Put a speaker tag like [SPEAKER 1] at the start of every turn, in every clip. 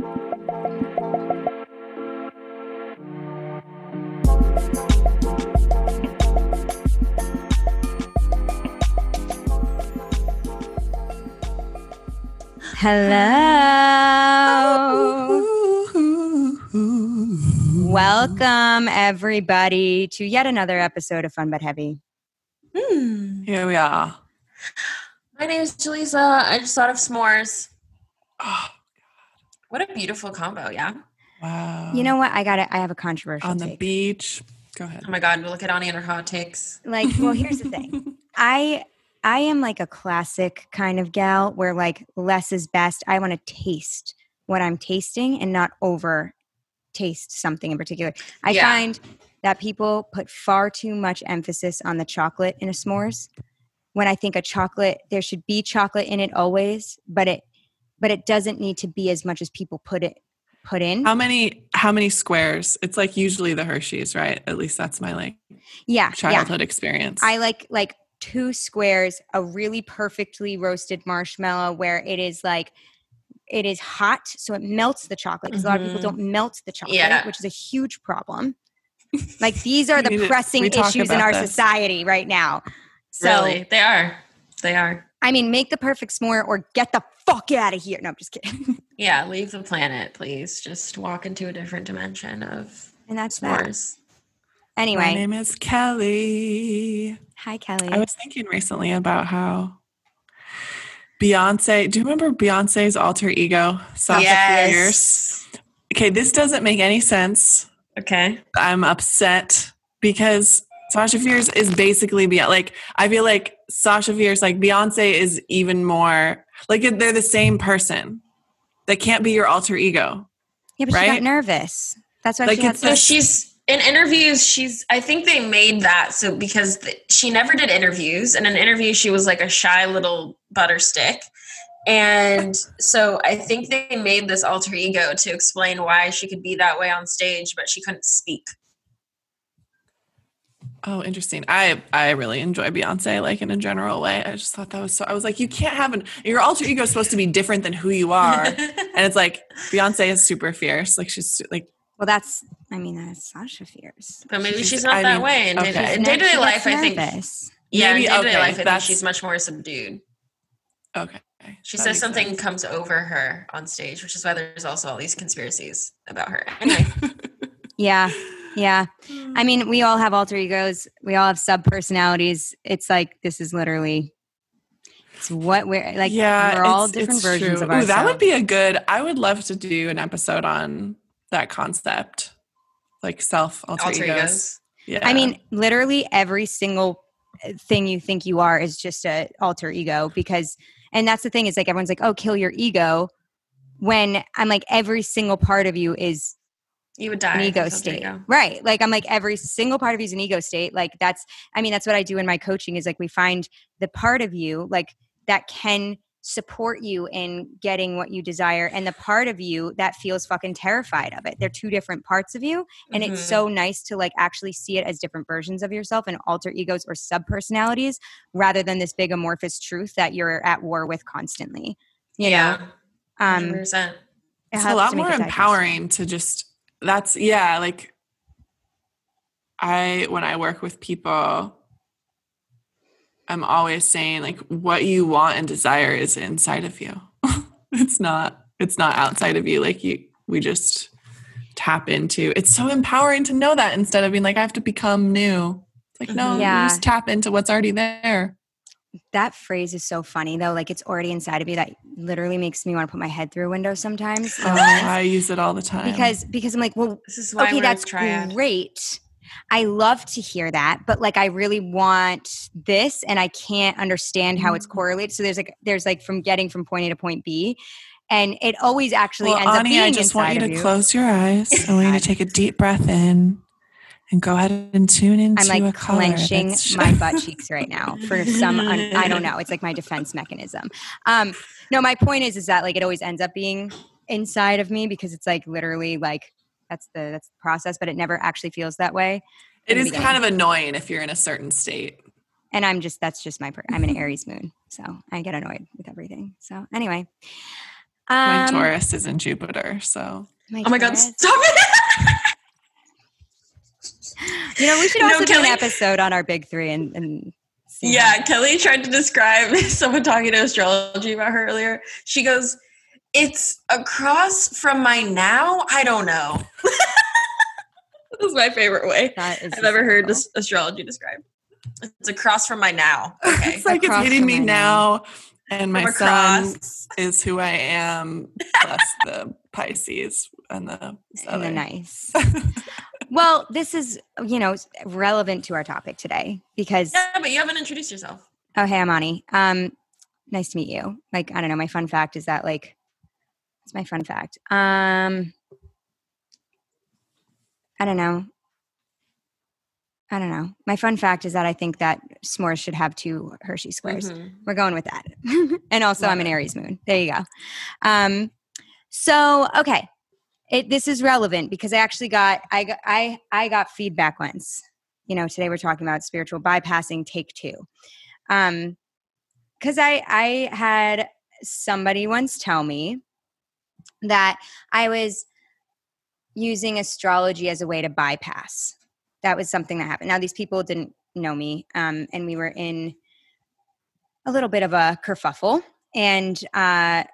[SPEAKER 1] Hello. Welcome, everybody, to yet another episode of Fun But Heavy.
[SPEAKER 2] Hmm.
[SPEAKER 3] Here we are.
[SPEAKER 2] My name is Jaleesa. I just thought of s'mores. What a beautiful combo, yeah.
[SPEAKER 3] wow.
[SPEAKER 1] You know what? I got it. I have a controversial
[SPEAKER 3] on the
[SPEAKER 1] take.
[SPEAKER 3] beach. Go ahead.
[SPEAKER 2] Oh my god, we look at Ani and her hot takes.
[SPEAKER 1] Like, well, here's the thing. I I am like a classic kind of gal where like less is best. I want to taste what I'm tasting and not over taste something in particular. I
[SPEAKER 2] Yeah.
[SPEAKER 1] find that people put far too much emphasis on the chocolate in a s'mores. When I think a chocolate, there should be chocolate in it always, but it but it doesn't need to be as much as people put it put in.
[SPEAKER 3] How many how many squares? It's like usually the Hershey's, right? At least that's my like
[SPEAKER 1] yeah, yeah.
[SPEAKER 3] childhood experience.
[SPEAKER 1] I like like two squares, a really perfectly roasted marshmallow where it is like it is hot, so it melts the chocolate because a lot of people
[SPEAKER 2] Mhm.
[SPEAKER 1] don't melt the chocolate,
[SPEAKER 2] Yeah.
[SPEAKER 1] which is a huge problem. Like these are the
[SPEAKER 3] need to-
[SPEAKER 1] pressing issues in our
[SPEAKER 3] this.
[SPEAKER 1] society right now. So
[SPEAKER 2] really? They are. They are.
[SPEAKER 1] I mean, make the perfect s'more or get the fuck out of here. No, I'm just kidding.
[SPEAKER 2] Yeah, leave the planet, please. Just walk into a different dimension of
[SPEAKER 1] And that's that.
[SPEAKER 2] Anyway,
[SPEAKER 3] my name is Kelly.
[SPEAKER 1] hi Kelly.
[SPEAKER 3] I was thinking recently about how Beyonce. Do you remember Beyonce's alter ego, Sasha Fierce? Okay, this doesn't make any sense.
[SPEAKER 2] Okay.
[SPEAKER 3] I'm upset because Sasha Fierce is basically Beyonce. Like I feel like Sasha Fierce, like Beyonce, is even more like they're the same person. They can't be your alter ego.
[SPEAKER 1] yeah, but she got nervous. That's why
[SPEAKER 3] Like,
[SPEAKER 1] she had
[SPEAKER 3] it's
[SPEAKER 2] So she's in interviews. She's. I think they made that so because th- she never did interviews. In an interview, she was like a shy little butter stick, and so I think they made this alter ego to explain why she could be that way on stage, but she couldn't speak.
[SPEAKER 3] Oh, interesting. I I really enjoy Beyonce, like in a general way. I just thought that was so. I was like, you can't have an your alter ego is supposed to be different than who you are, and it's like Beyonce is super fierce. Like she's like
[SPEAKER 1] Well, that's I mean that's Sasha Fierce.
[SPEAKER 2] but maybe
[SPEAKER 3] She's-
[SPEAKER 2] she's, not
[SPEAKER 3] I
[SPEAKER 2] that
[SPEAKER 3] mean,
[SPEAKER 2] way in
[SPEAKER 3] okay.
[SPEAKER 2] day to day life.
[SPEAKER 1] gets
[SPEAKER 2] I think.
[SPEAKER 1] nervous.
[SPEAKER 2] Yeah,
[SPEAKER 3] Maybe-
[SPEAKER 2] in day to day life, I think
[SPEAKER 3] that's-
[SPEAKER 2] she's much more subdued.
[SPEAKER 3] okay.
[SPEAKER 2] She
[SPEAKER 3] that
[SPEAKER 2] says something
[SPEAKER 3] sense.
[SPEAKER 2] comes over her on stage, which is why there's also all these conspiracies about her. Anyway,
[SPEAKER 1] Yeah. Yeah. I mean, we all have alter egos. We all have sub personalities. It's like this is literally it's what we're like
[SPEAKER 3] yeah,
[SPEAKER 1] we're all
[SPEAKER 3] it's-
[SPEAKER 1] different
[SPEAKER 3] it's
[SPEAKER 1] versions
[SPEAKER 3] true.
[SPEAKER 1] of
[SPEAKER 3] Ooh,
[SPEAKER 1] ourselves.
[SPEAKER 3] that would be a good. I would love to do an episode on that concept, like self alter,
[SPEAKER 2] alter
[SPEAKER 3] egos.
[SPEAKER 2] egos.
[SPEAKER 3] Yeah,
[SPEAKER 1] I mean, literally every single uh, thing you think you are is just a alter ego because and that's the thing is like everyone's like, "Oh, kill your ego." When I'm like every single part of you is
[SPEAKER 2] You would die.
[SPEAKER 1] an ego state
[SPEAKER 2] ego.
[SPEAKER 1] right like i'm like every single part of you is an ego state like that's i mean that's what i do in my coaching is like we find the part of you like that can support you in getting what you desire and the part of you that feels fucking terrified of it they're two different parts of you and it's
[SPEAKER 2] Mhm.
[SPEAKER 1] so nice to like actually see it as different versions of yourself and alter egos or sub personalities rather than this big amorphous truth that you're at war with constantly you
[SPEAKER 2] yeah,
[SPEAKER 1] know um
[SPEAKER 2] 100%.
[SPEAKER 1] it
[SPEAKER 3] it's a lot more empowering to just that's yeah like i when i work with people i'm always saying like what you want and desire is inside of you. It's not it's not outside of you. Like you we just tap into it's so empowering to know that instead of being like i have to become new. It's like no
[SPEAKER 1] Yeah.
[SPEAKER 3] you mm-hmm. just tap into what's already there
[SPEAKER 1] that phrase is so funny though like it's already inside of me that literally makes me want to put my head through a window sometimes
[SPEAKER 3] oh, i use it all the time
[SPEAKER 1] because because i'm like well
[SPEAKER 2] This is why
[SPEAKER 1] okay that's great i love to hear that but like i really want this and i can't understand how it's
[SPEAKER 3] Mm.
[SPEAKER 1] correlated so there's like there's like from getting from point a to point b and it always actually
[SPEAKER 3] well,
[SPEAKER 1] ends up being
[SPEAKER 3] I just want you to
[SPEAKER 1] you.
[SPEAKER 3] close your eyes. I want you to take a deep breath in and go ahead and tune into
[SPEAKER 1] I'm like
[SPEAKER 3] color
[SPEAKER 1] clenching
[SPEAKER 3] that's-
[SPEAKER 1] my butt cheeks right now for some un- I don't know. It's like my defense mechanism. Um, no, my point is is that like it always ends up being inside of me because it's like literally like that's the that's the process, but it never actually feels that way.
[SPEAKER 3] It
[SPEAKER 1] in the
[SPEAKER 3] is kind of annoying if you're in a certain state.
[SPEAKER 1] And I'm just that's just my per- I'm an Aries moon, so I get annoyed with everything. So anyway,
[SPEAKER 3] My
[SPEAKER 1] Um,
[SPEAKER 3] Taurus is in Jupiter, so
[SPEAKER 2] Oh my god, stop it!
[SPEAKER 1] You know, we should
[SPEAKER 2] No,
[SPEAKER 1] also do an episode on our big three and, and see
[SPEAKER 2] yeah, Kelly tried to describe someone talking to astrology about her earlier. She goes, It's across from my now. I don't know. this is my favorite way I've ever heard this astrology described. It's across from my now. Okay.
[SPEAKER 3] it's like it's hitting me
[SPEAKER 1] my
[SPEAKER 3] now. And my
[SPEAKER 2] sun
[SPEAKER 3] is who I am, plus the Pisces and the
[SPEAKER 1] and the nice. Well, this is you know relevant to our topic today because
[SPEAKER 2] Yeah, but you haven't introduced yourself.
[SPEAKER 1] oh hey, I'm Ani. Um, nice to meet you. Like I don't know, my fun fact is that like it's my fun fact. Um, I don't know. I don't know. My fun fact is that I think that s'mores should have two Hershey squares.
[SPEAKER 2] Mhm.
[SPEAKER 1] We're going with that. and also,
[SPEAKER 2] Love
[SPEAKER 1] I'm an. Aries moon. There you go. Um, so okay, it, this is relevant because I actually got I got I I got feedback once. You know, today we're talking about spiritual bypassing. Take two, um, because I I had somebody once tell me that I was using astrology as a way to bypass. That was something that happened. Now these people didn't know me, um, and we were in a little bit of a kerfuffle, and uh,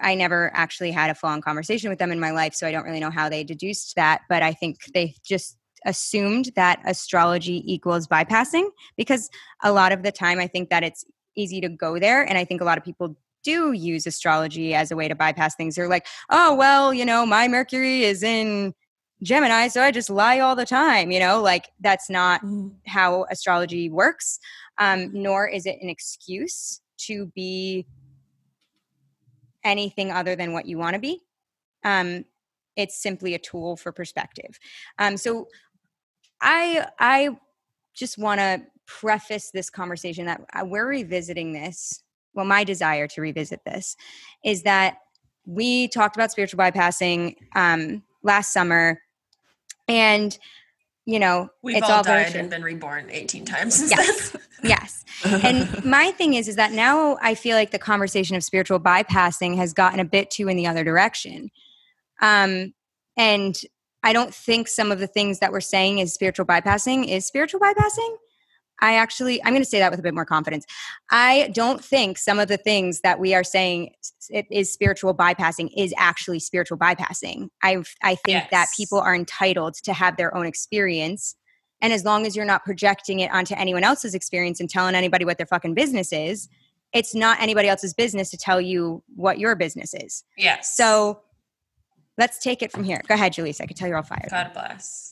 [SPEAKER 1] I never actually had a full-on conversation with them in my life, so I don't really know how they deduced that. But I think they just assumed that astrology equals bypassing because a lot of the time I think that it's easy to go there, and I think a lot of people do use astrology as a way to bypass things. They're like, oh well, you know, my Mercury is in Gemini, so I just lie all the time. You know, like that's not
[SPEAKER 3] Mm.
[SPEAKER 1] how astrology works, um, nor is it an excuse to be anything other than what you want to be. Um, it's simply a tool for perspective. Um, so I I just want to preface this conversation that uh, we're revisiting this. Well, my desire to revisit this is that we talked about spiritual bypassing um, last summer, and you know
[SPEAKER 2] We've
[SPEAKER 1] it's
[SPEAKER 2] all,
[SPEAKER 1] all,
[SPEAKER 2] died and been reborn 18 times
[SPEAKER 1] Yes. Yes. And my thing is, is that now I feel like the conversation of spiritual bypassing has gotten a bit too in the other direction. Um, and I don't think some of the things that we're saying is spiritual bypassing is spiritual bypassing. I actually, I'm going to say that with a bit more confidence. I don't think some of the things that we are saying it is spiritual bypassing is actually spiritual bypassing. I, I think that people are entitled to have their own experience. And as long as you're not projecting it onto anyone else's experience and telling anybody what their fucking business is, it's not anybody else's business to tell you what your business is.
[SPEAKER 2] yes.
[SPEAKER 1] So let's take it from here. Go ahead, Julissa. I can tell you're all fired.
[SPEAKER 2] God bless.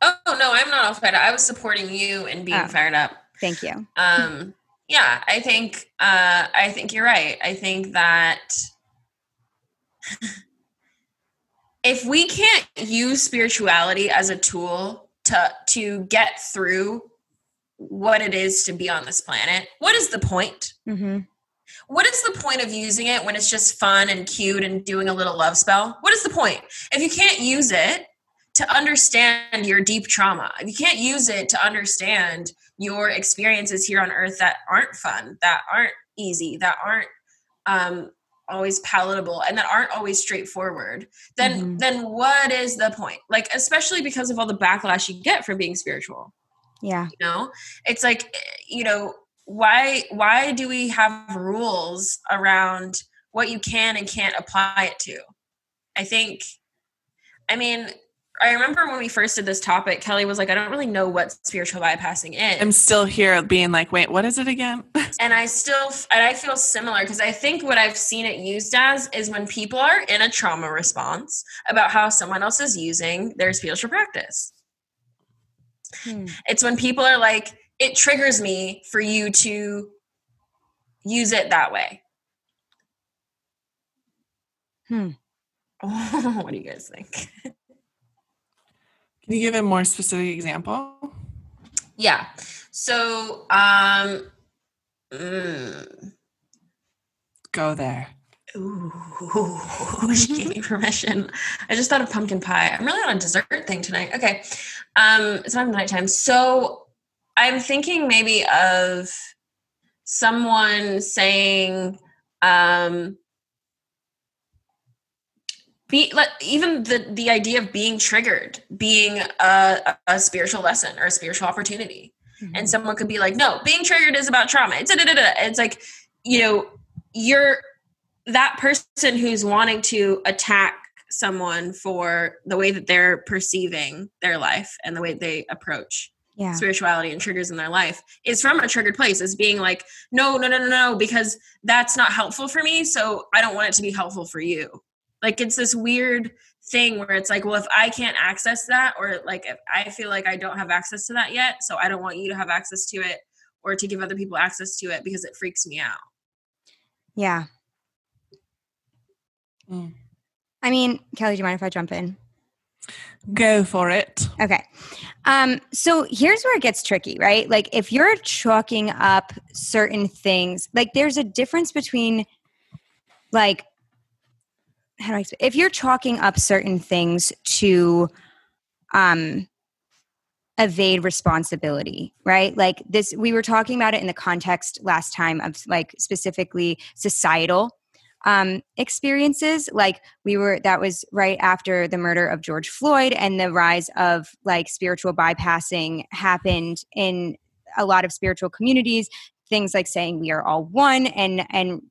[SPEAKER 2] Oh no, I'm not all fired up. I was supporting you and being
[SPEAKER 1] Oh.
[SPEAKER 2] fired up.
[SPEAKER 1] Thank you.
[SPEAKER 2] Um, yeah, I think uh, I think you're right. I think that if we can't use spirituality as a tool to to get through what it is to be on this planet, what is the point?
[SPEAKER 1] hmm
[SPEAKER 2] What is the point of using it when it's just fun and cute and doing a little love spell? What is the point? If you can't use it to understand your deep trauma, you can't use it to understand your experiences here on earth that aren't fun, that aren't easy, that aren't um, always palatable, and that aren't always straightforward, then
[SPEAKER 1] Mhm.
[SPEAKER 2] then what is the point? Like, especially because of all the backlash you get from being spiritual
[SPEAKER 1] Yeah.
[SPEAKER 2] you know it's like you know why why do we have rules around what you can and can't apply it to i think i mean i remember when we first did this topic kelly was like i don't really know what spiritual bypassing is
[SPEAKER 3] I'm still here being like, wait, what is it again?
[SPEAKER 2] and i still and i feel similar because i think what i've seen it used as is when people are in a trauma response about how someone else is using their spiritual practice
[SPEAKER 1] Hmm.
[SPEAKER 2] It's when people are like, it triggers me for you to use it that way.
[SPEAKER 1] Hmm.
[SPEAKER 2] what do you guys think?
[SPEAKER 3] Can you give a more specific example?
[SPEAKER 2] Yeah. So, um, mm,
[SPEAKER 3] Go there.
[SPEAKER 2] ooh, she gave me permission. I just thought of pumpkin pie. I'm really on a dessert thing tonight. Okay. Um, it's not nighttime. So I'm thinking maybe of someone saying, um, be like even the the idea of being triggered being a, a spiritual lesson or a spiritual opportunity mm-hmm. and someone could be like no being triggered is about trauma it's, it's like you know you're that person who's wanting to attack someone for the way that they're perceiving their life and the way they approach yeah. spirituality and triggers in their life is from a triggered place is being like no no no no no because that's not helpful for me so i don't want it to be helpful for you like it's this weird thing where it's like well if i can't access that or like if i feel like i don't have access to that yet so i don't want you to have access to it or to give other people access to it because it freaks me out.
[SPEAKER 1] Yeah. Mm. i mean kelly do you mind if i jump in?
[SPEAKER 3] Go for it.
[SPEAKER 1] Okay. Um so here's where it gets tricky right? Like if you're chalking up certain things like there's a difference between like how do I if you're chalking up certain things to um evade responsibility, right? Like this we were talking about it in the context last time of like specifically societal um experiences. Like we were that was right after the murder of George Floyd and the rise of like spiritual bypassing happened in a lot of spiritual communities. Things like saying we are all one and and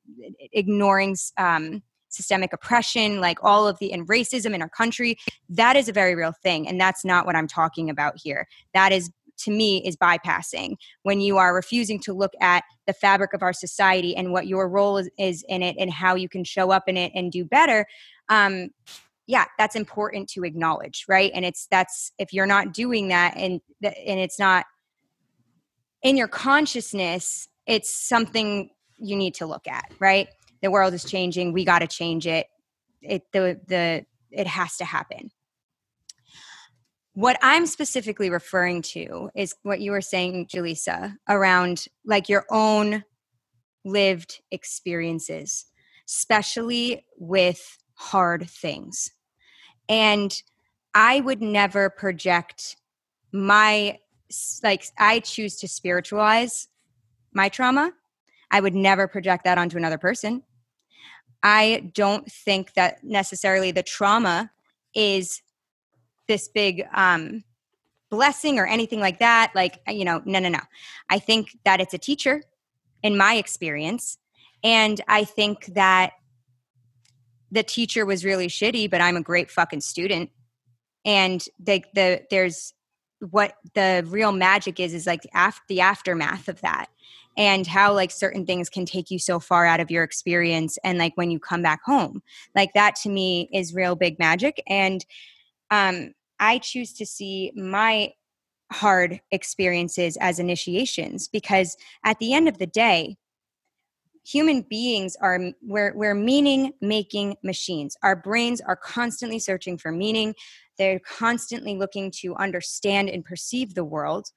[SPEAKER 1] ignoring um systemic oppression, like all of the and racism in our country, that is a very real thing. And that's not what I'm talking about here. That is to me is bypassing when you are refusing to look at the fabric of our society and what your role is, is in it and how you can show up in it and do better um, yeah that's important to acknowledge right and it's that's if you're not doing that and and it's not in your consciousness it's something you need to look at right the world is changing we got to change it. It the the it has to happen. What i'm specifically referring to is what you were saying Jaleesa around like your own lived experiences especially with hard things. And i would never project my like i choose to spiritualize my trauma I would never project that onto another person. I don't think that necessarily the trauma is this big um, blessing or anything like that. Like, you know, no, no, no. I think that it's a teacher in my experience. And I think that the teacher was really shitty, but I'm a great fucking student. And the, the there's what the real magic is is like after the aftermath of that and how like certain things can take you so far out of your experience and like when you come back home. Like that to me is real big magic and um i choose to see my hard experiences as initiations because at the end of the day human beings are we're, we're meaning making machines. Our brains are constantly searching for meaning. They're constantly looking to understand and perceive the world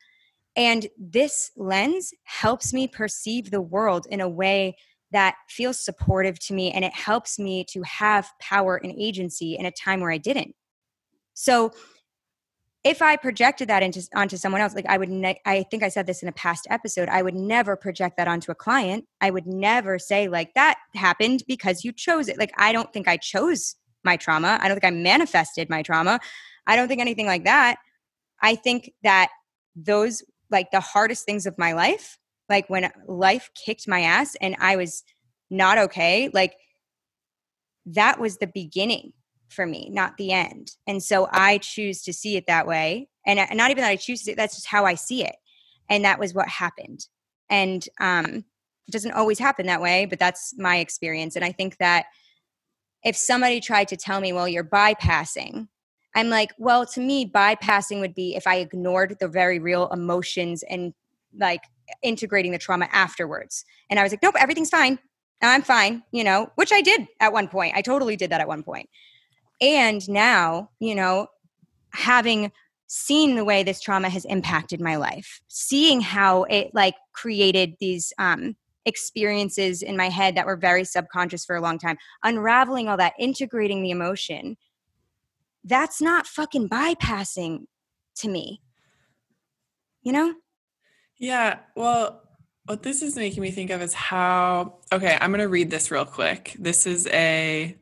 [SPEAKER 1] and this lens helps me perceive the world in a way that feels supportive to me and it helps me to have power and agency in a time where I didn't. So if I projected that into onto someone else, like I would, ne- I think I said this in a past episode. I would never project that onto a client. I would never say like that happened because you chose it. Like I don't think I chose my trauma. I don't think I manifested my trauma. I don't think anything like that. I think that those like the hardest things of my life like when life kicked my ass and i was not okay like that was the beginning for me not the end. And so i choose to see it that way. And not even that i choose to see. that's just how i see it. And that was what happened. And um it doesn't always happen that way but that's my experience. And i think that if somebody tried to tell me well you're bypassing I'm like, well, to me, bypassing would be if I ignored the very real emotions and like integrating the trauma afterwards. And I was like, nope, everything's fine. I'm fine, you know, which I did at one point. I totally did that at one point. And now, you know, having seen the way this trauma has impacted my life, seeing how it like created these um experiences in my head that were very subconscious for a long time, unraveling all that, integrating the emotion that's not fucking bypassing to me. You know?
[SPEAKER 3] Yeah. Well, what this is making me think of is how okay, I'm going to read this real quick. This is a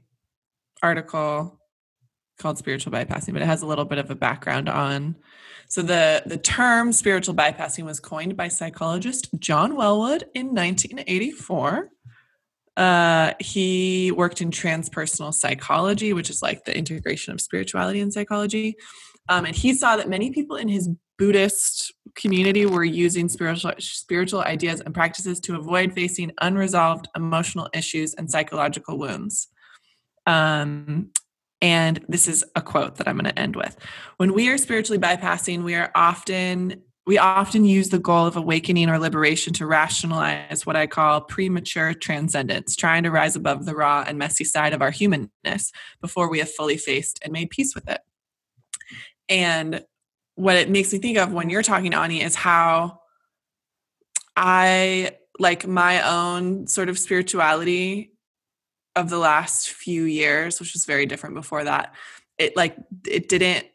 [SPEAKER 3] article called spiritual bypassing, but it has a little bit of a background on. So the the term spiritual bypassing was coined by psychologist John Welwood in 1984. Uh, he worked in transpersonal psychology, which is like the integration of spirituality and psychology. Um, and he saw that many people in his Buddhist community were using spiritual spiritual ideas and practices to avoid facing unresolved emotional issues and psychological wounds. Um, and this is a quote that I'm going to end with. When we are spiritually bypassing, we are often we often use the goal of awakening or liberation to rationalize what I call premature transcendence, trying to rise above the raw and messy side of our humanness before we have fully faced and made peace with it. And what it makes me think of when you're talking, to Ani, is how I like my own sort of spirituality of the last few years, which was very different before that. It like it didn't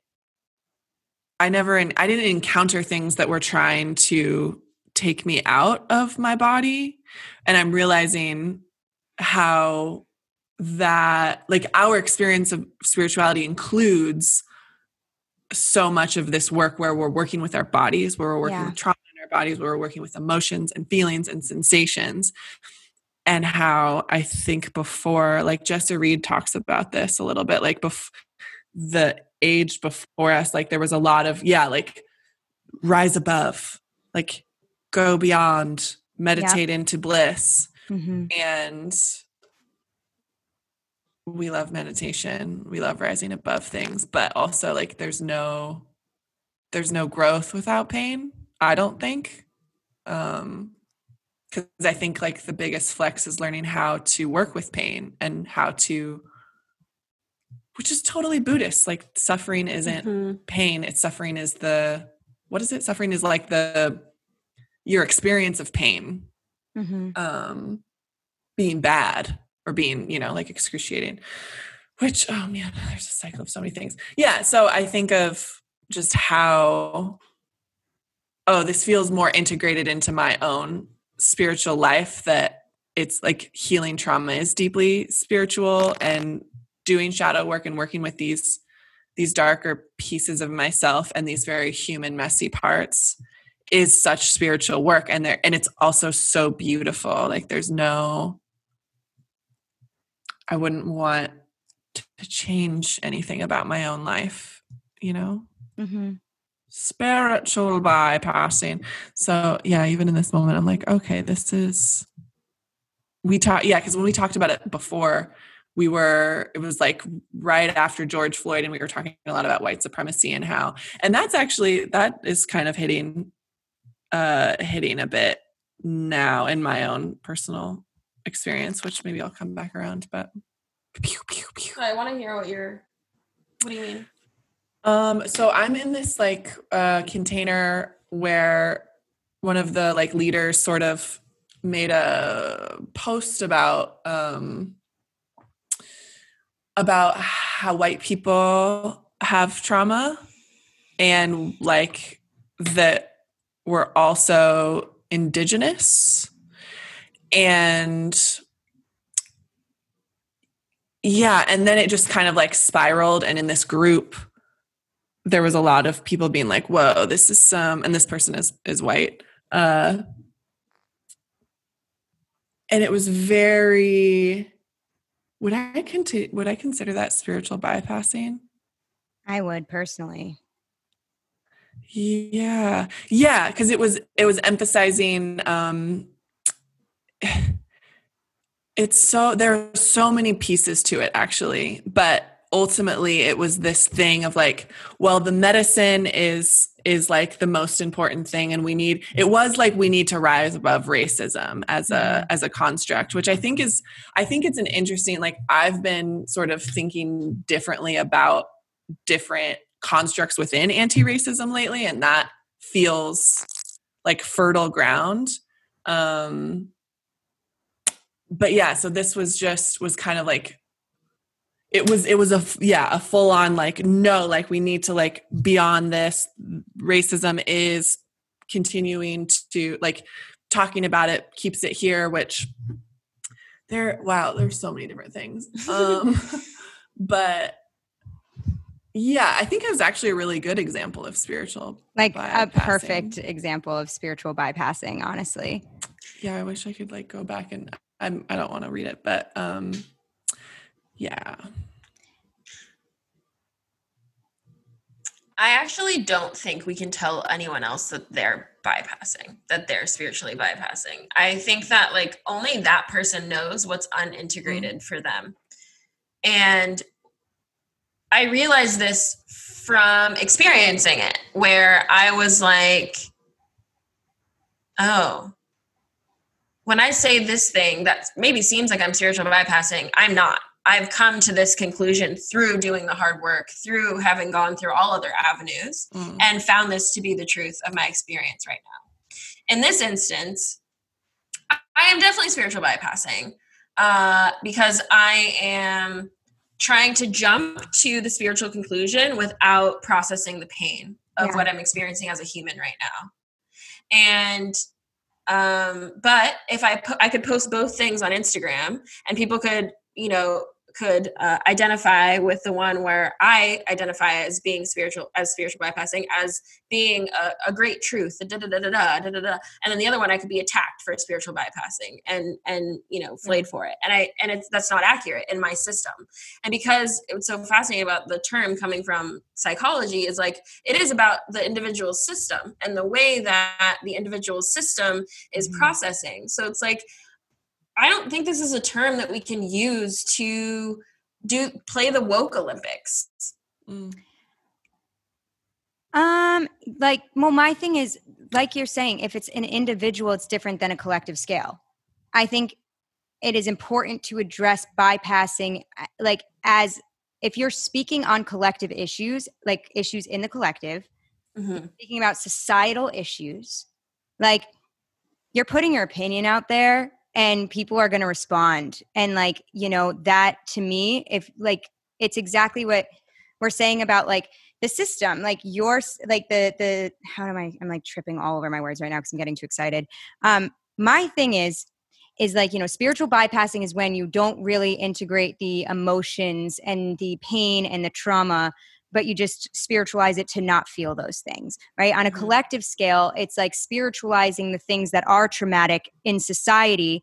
[SPEAKER 3] I never I didn't encounter things that were trying to take me out of my body and I'm realizing how that like our experience of spirituality includes so much of this work where we're working with our bodies, where we're working yeah. with trauma in our bodies, where we're working with emotions and feelings and sensations. And how I think before, like Jessa Reed talks about this a little bit, like bef- the age before us like there was a lot of yeah like rise above like go beyond meditate yeah. into bliss mm-hmm. and we love meditation we love rising above things but also like there's no there's no growth without pain i don't think um because i think like the biggest flex is learning how to work with pain and how to which is totally Buddhist. Like suffering isn't mm-hmm. pain. It's suffering is the what is it? Suffering is like the your experience of pain. Mm-hmm. Um being bad or being, you know, like excruciating. Which, oh man, there's a cycle of so many things. Yeah. So I think of just how oh, this feels more integrated into my own spiritual life that it's like healing trauma is deeply spiritual and doing shadow work and working with these these darker pieces of myself and these very human messy parts is such spiritual work. And there and it's also so beautiful. Like there's no i wouldn't want to change anything about my own life you know? Mm-hmm. spiritual bypassing. So yeah even in this moment i'm like okay this is we talked yeah because when we talked about it before we were it was like right after george floyd and we were talking a lot about white supremacy and how and that's actually that is kind of hitting uh hitting a bit now in my own personal experience which maybe i'll come back around but
[SPEAKER 2] pew, pew, pew. i want to hear what you're what do you mean
[SPEAKER 3] um so i'm in this like uh container where one of the like leaders sort of made a post about um about how white people have trauma and like that we're also indigenous. And yeah and then it just kind of like spiraled and in this group there was a lot of people being like whoa this is some and this person is is white. Uh and it was very would I conti- would I consider that spiritual bypassing?
[SPEAKER 1] I would personally.
[SPEAKER 3] Yeah. Yeah, cuz it was it was emphasizing um it's so there are so many pieces to it actually, but ultimately it was this thing of like well the medicine is is like the most important thing and we need it was like we need to rise above racism as a mm-hmm. as a construct which i think is i think it's an interesting like i've been sort of thinking differently about different constructs within anti-racism lately and that feels like fertile ground um but yeah so this was just was kind of like it was it was a yeah a full on like no like we need to like beyond this racism is continuing to like talking about it keeps it here which there wow there's so many different things um but Yeah, I think it was actually a really good example of spiritual.
[SPEAKER 1] Like
[SPEAKER 3] bypassing.
[SPEAKER 1] a perfect example of spiritual bypassing, honestly.
[SPEAKER 3] Yeah, I wish I could like go back and I'm I don't want to read it, but um yeah.
[SPEAKER 2] I actually don't think we can tell anyone else that they're bypassing, that they're spiritually bypassing. I think that like only that person knows what's mm-hmm. unintegrated for them. And I realized this from experiencing it, where I was like, oh, when I say this thing that maybe seems like I'm spiritual bypassing, I'm not. I've come to this conclusion through doing the hard work, through having gone through all other avenues,
[SPEAKER 3] Mm.
[SPEAKER 2] and found this to be the truth of my experience right now. In this instance, I am definitely spiritual bypassing uh, because I am trying to jump to the spiritual conclusion without processing the pain of
[SPEAKER 1] Yeah.
[SPEAKER 2] what I'm experiencing as a human right now. And um, but if I po- I could post both things on Instagram and people could you know could uh, identify with the one where I identify as being spiritual as spiritual bypassing as being a, a great truth da, da, da, da, da, da, da, and then the other one I could be attacked for spiritual bypassing and and you know flayed for it. And I and it's that's not accurate in my system. And because it's so fascinating about the term coming from psychology is like it is about the individual system and the way that the individual system is
[SPEAKER 3] Mhm.
[SPEAKER 2] processing. So it's like I don't think this is a term that we can use to do play the woke Olympics.
[SPEAKER 3] Mm.
[SPEAKER 1] Um, like, well, my thing is, like you're saying, if it's an individual, it's different than a collective scale. I think it is important to address bypassing, uh, like, as if you're speaking on collective issues, like issues in the collective,
[SPEAKER 2] Mm-hmm.
[SPEAKER 1] speaking about societal issues, like, you're putting your opinion out there and people are going to respond. And, like, you know, that to me, if like, it's exactly what we're saying about like the system like yours like the the how am i i'm like tripping all over my words right now because i'm getting too excited um my thing is is like you know spiritual bypassing is when you don't really integrate the emotions and the pain and the trauma but you just spiritualize it to not feel those things right on a
[SPEAKER 2] Mhm.
[SPEAKER 1] collective scale it's like spiritualizing the things that are traumatic in society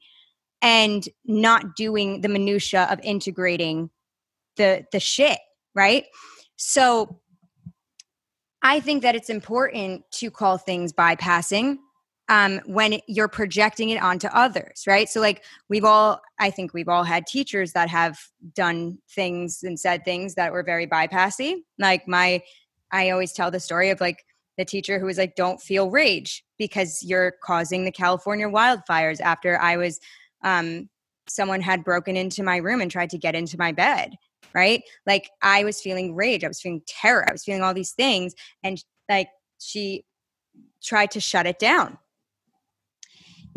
[SPEAKER 1] and not doing the minutia of integrating the the shit right so i think that it's important to call things bypassing um, when you're projecting it onto others right? So like we've all i think we've all had teachers that have done things and said things that were very bypassy. Like my i always tell the story of like the teacher who was like don't feel rage because you're causing the california wildfires after i was um, someone had broken into my room and tried to get into my bed right? Like i was feeling rage. I was feeling terror. I was feeling all these things. And like she tried to shut it down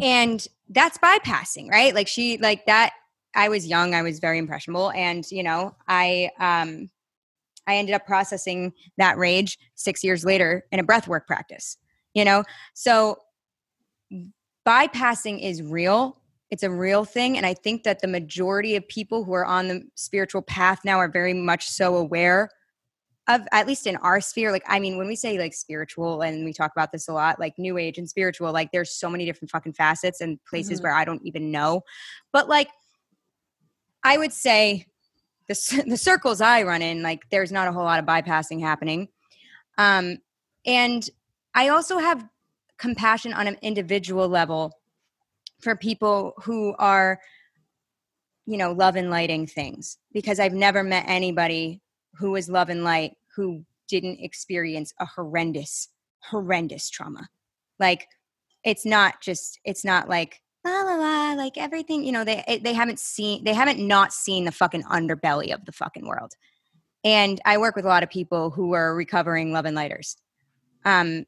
[SPEAKER 1] and that's bypassing right? Like she like that i was young i was very impressionable and you know i um i ended up processing that rage six years later in a breath work practice you know? So bypassing is real. It's a real thing and i think that the majority of people who are on the spiritual path now are very much so aware of at least in our sphere like i mean when we say like spiritual and we talk about this a lot like new age and spiritual like there's so many different fucking facets and places
[SPEAKER 2] Mhm.
[SPEAKER 1] where i don't even know but like i would say the, the circles i run in like there's not a whole lot of bypassing happening um and i also have compassion on an individual level for people who are you know love and lighting things because i've never met anybody who was love and light who didn't experience a horrendous horrendous trauma. Like it's not just it's not like la la la like everything you know they they haven't seen they haven't not seen the fucking underbelly of the fucking world. And i work with a lot of people who are recovering love and lighters um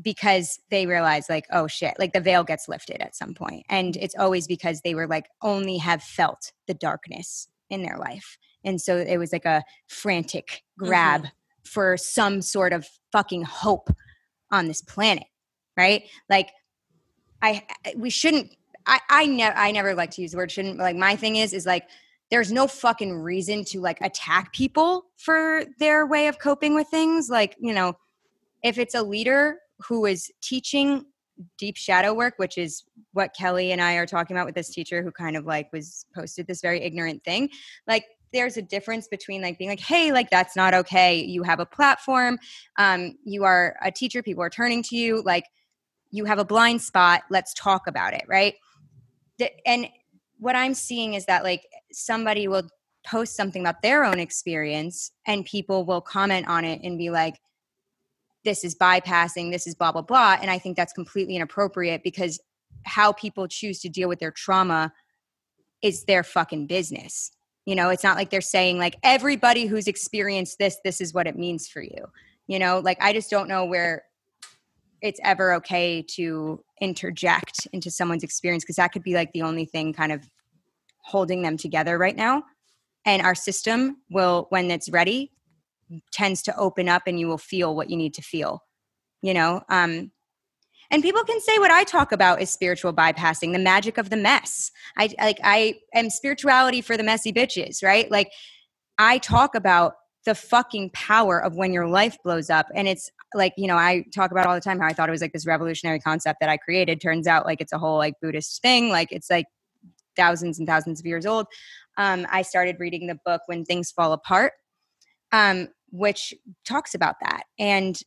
[SPEAKER 1] because they realize like oh shit like the veil gets lifted at some point. And it's always because they were like only have felt the darkness in their life and so it was like a frantic mm-hmm. grab for some sort of fucking hope on this planet right like i I- we shouldn't i i never i never like to use the word shouldn't like my thing is is like there's no fucking reason to like attack people for their way of coping with things. Like, you know, if it's a leader who is teaching deep shadow work, which is what Kelly and I are talking about with this teacher who kind of like was posted this very ignorant thing, like there's a difference between like being like hey like that's not okay. You have a platform. Um you are a teacher. People are turning to you. Like you have a blind spot. Let's talk about it right? And what i'm seeing is that like somebody will post something about their own experience and people will comment on it and be like this is bypassing. This is blah blah blah. And i think that's completely inappropriate because how people choose to deal with their trauma is their fucking business you know it's not like they're saying like everybody who's experienced this this is what it means for you you know like i just don't know where it's ever okay to interject into someone's experience because that could be like the only thing kind of holding them together right now. And our system will, when it's ready, tends to open up and you will feel what you need to feel, you know? Um, and people can say what I talk about is spiritual bypassing, the magic of the mess. I like I am spirituality for the messy bitches, right? Like I talk about the fucking power of when your life blows up. And it's like you know i talk about all the time how i thought it was like this revolutionary concept that i created. Turns out like it's a whole like buddhist thing. Like it's like thousands and thousands of years old. Um, i started reading the book when things fall apart um, which talks about that. And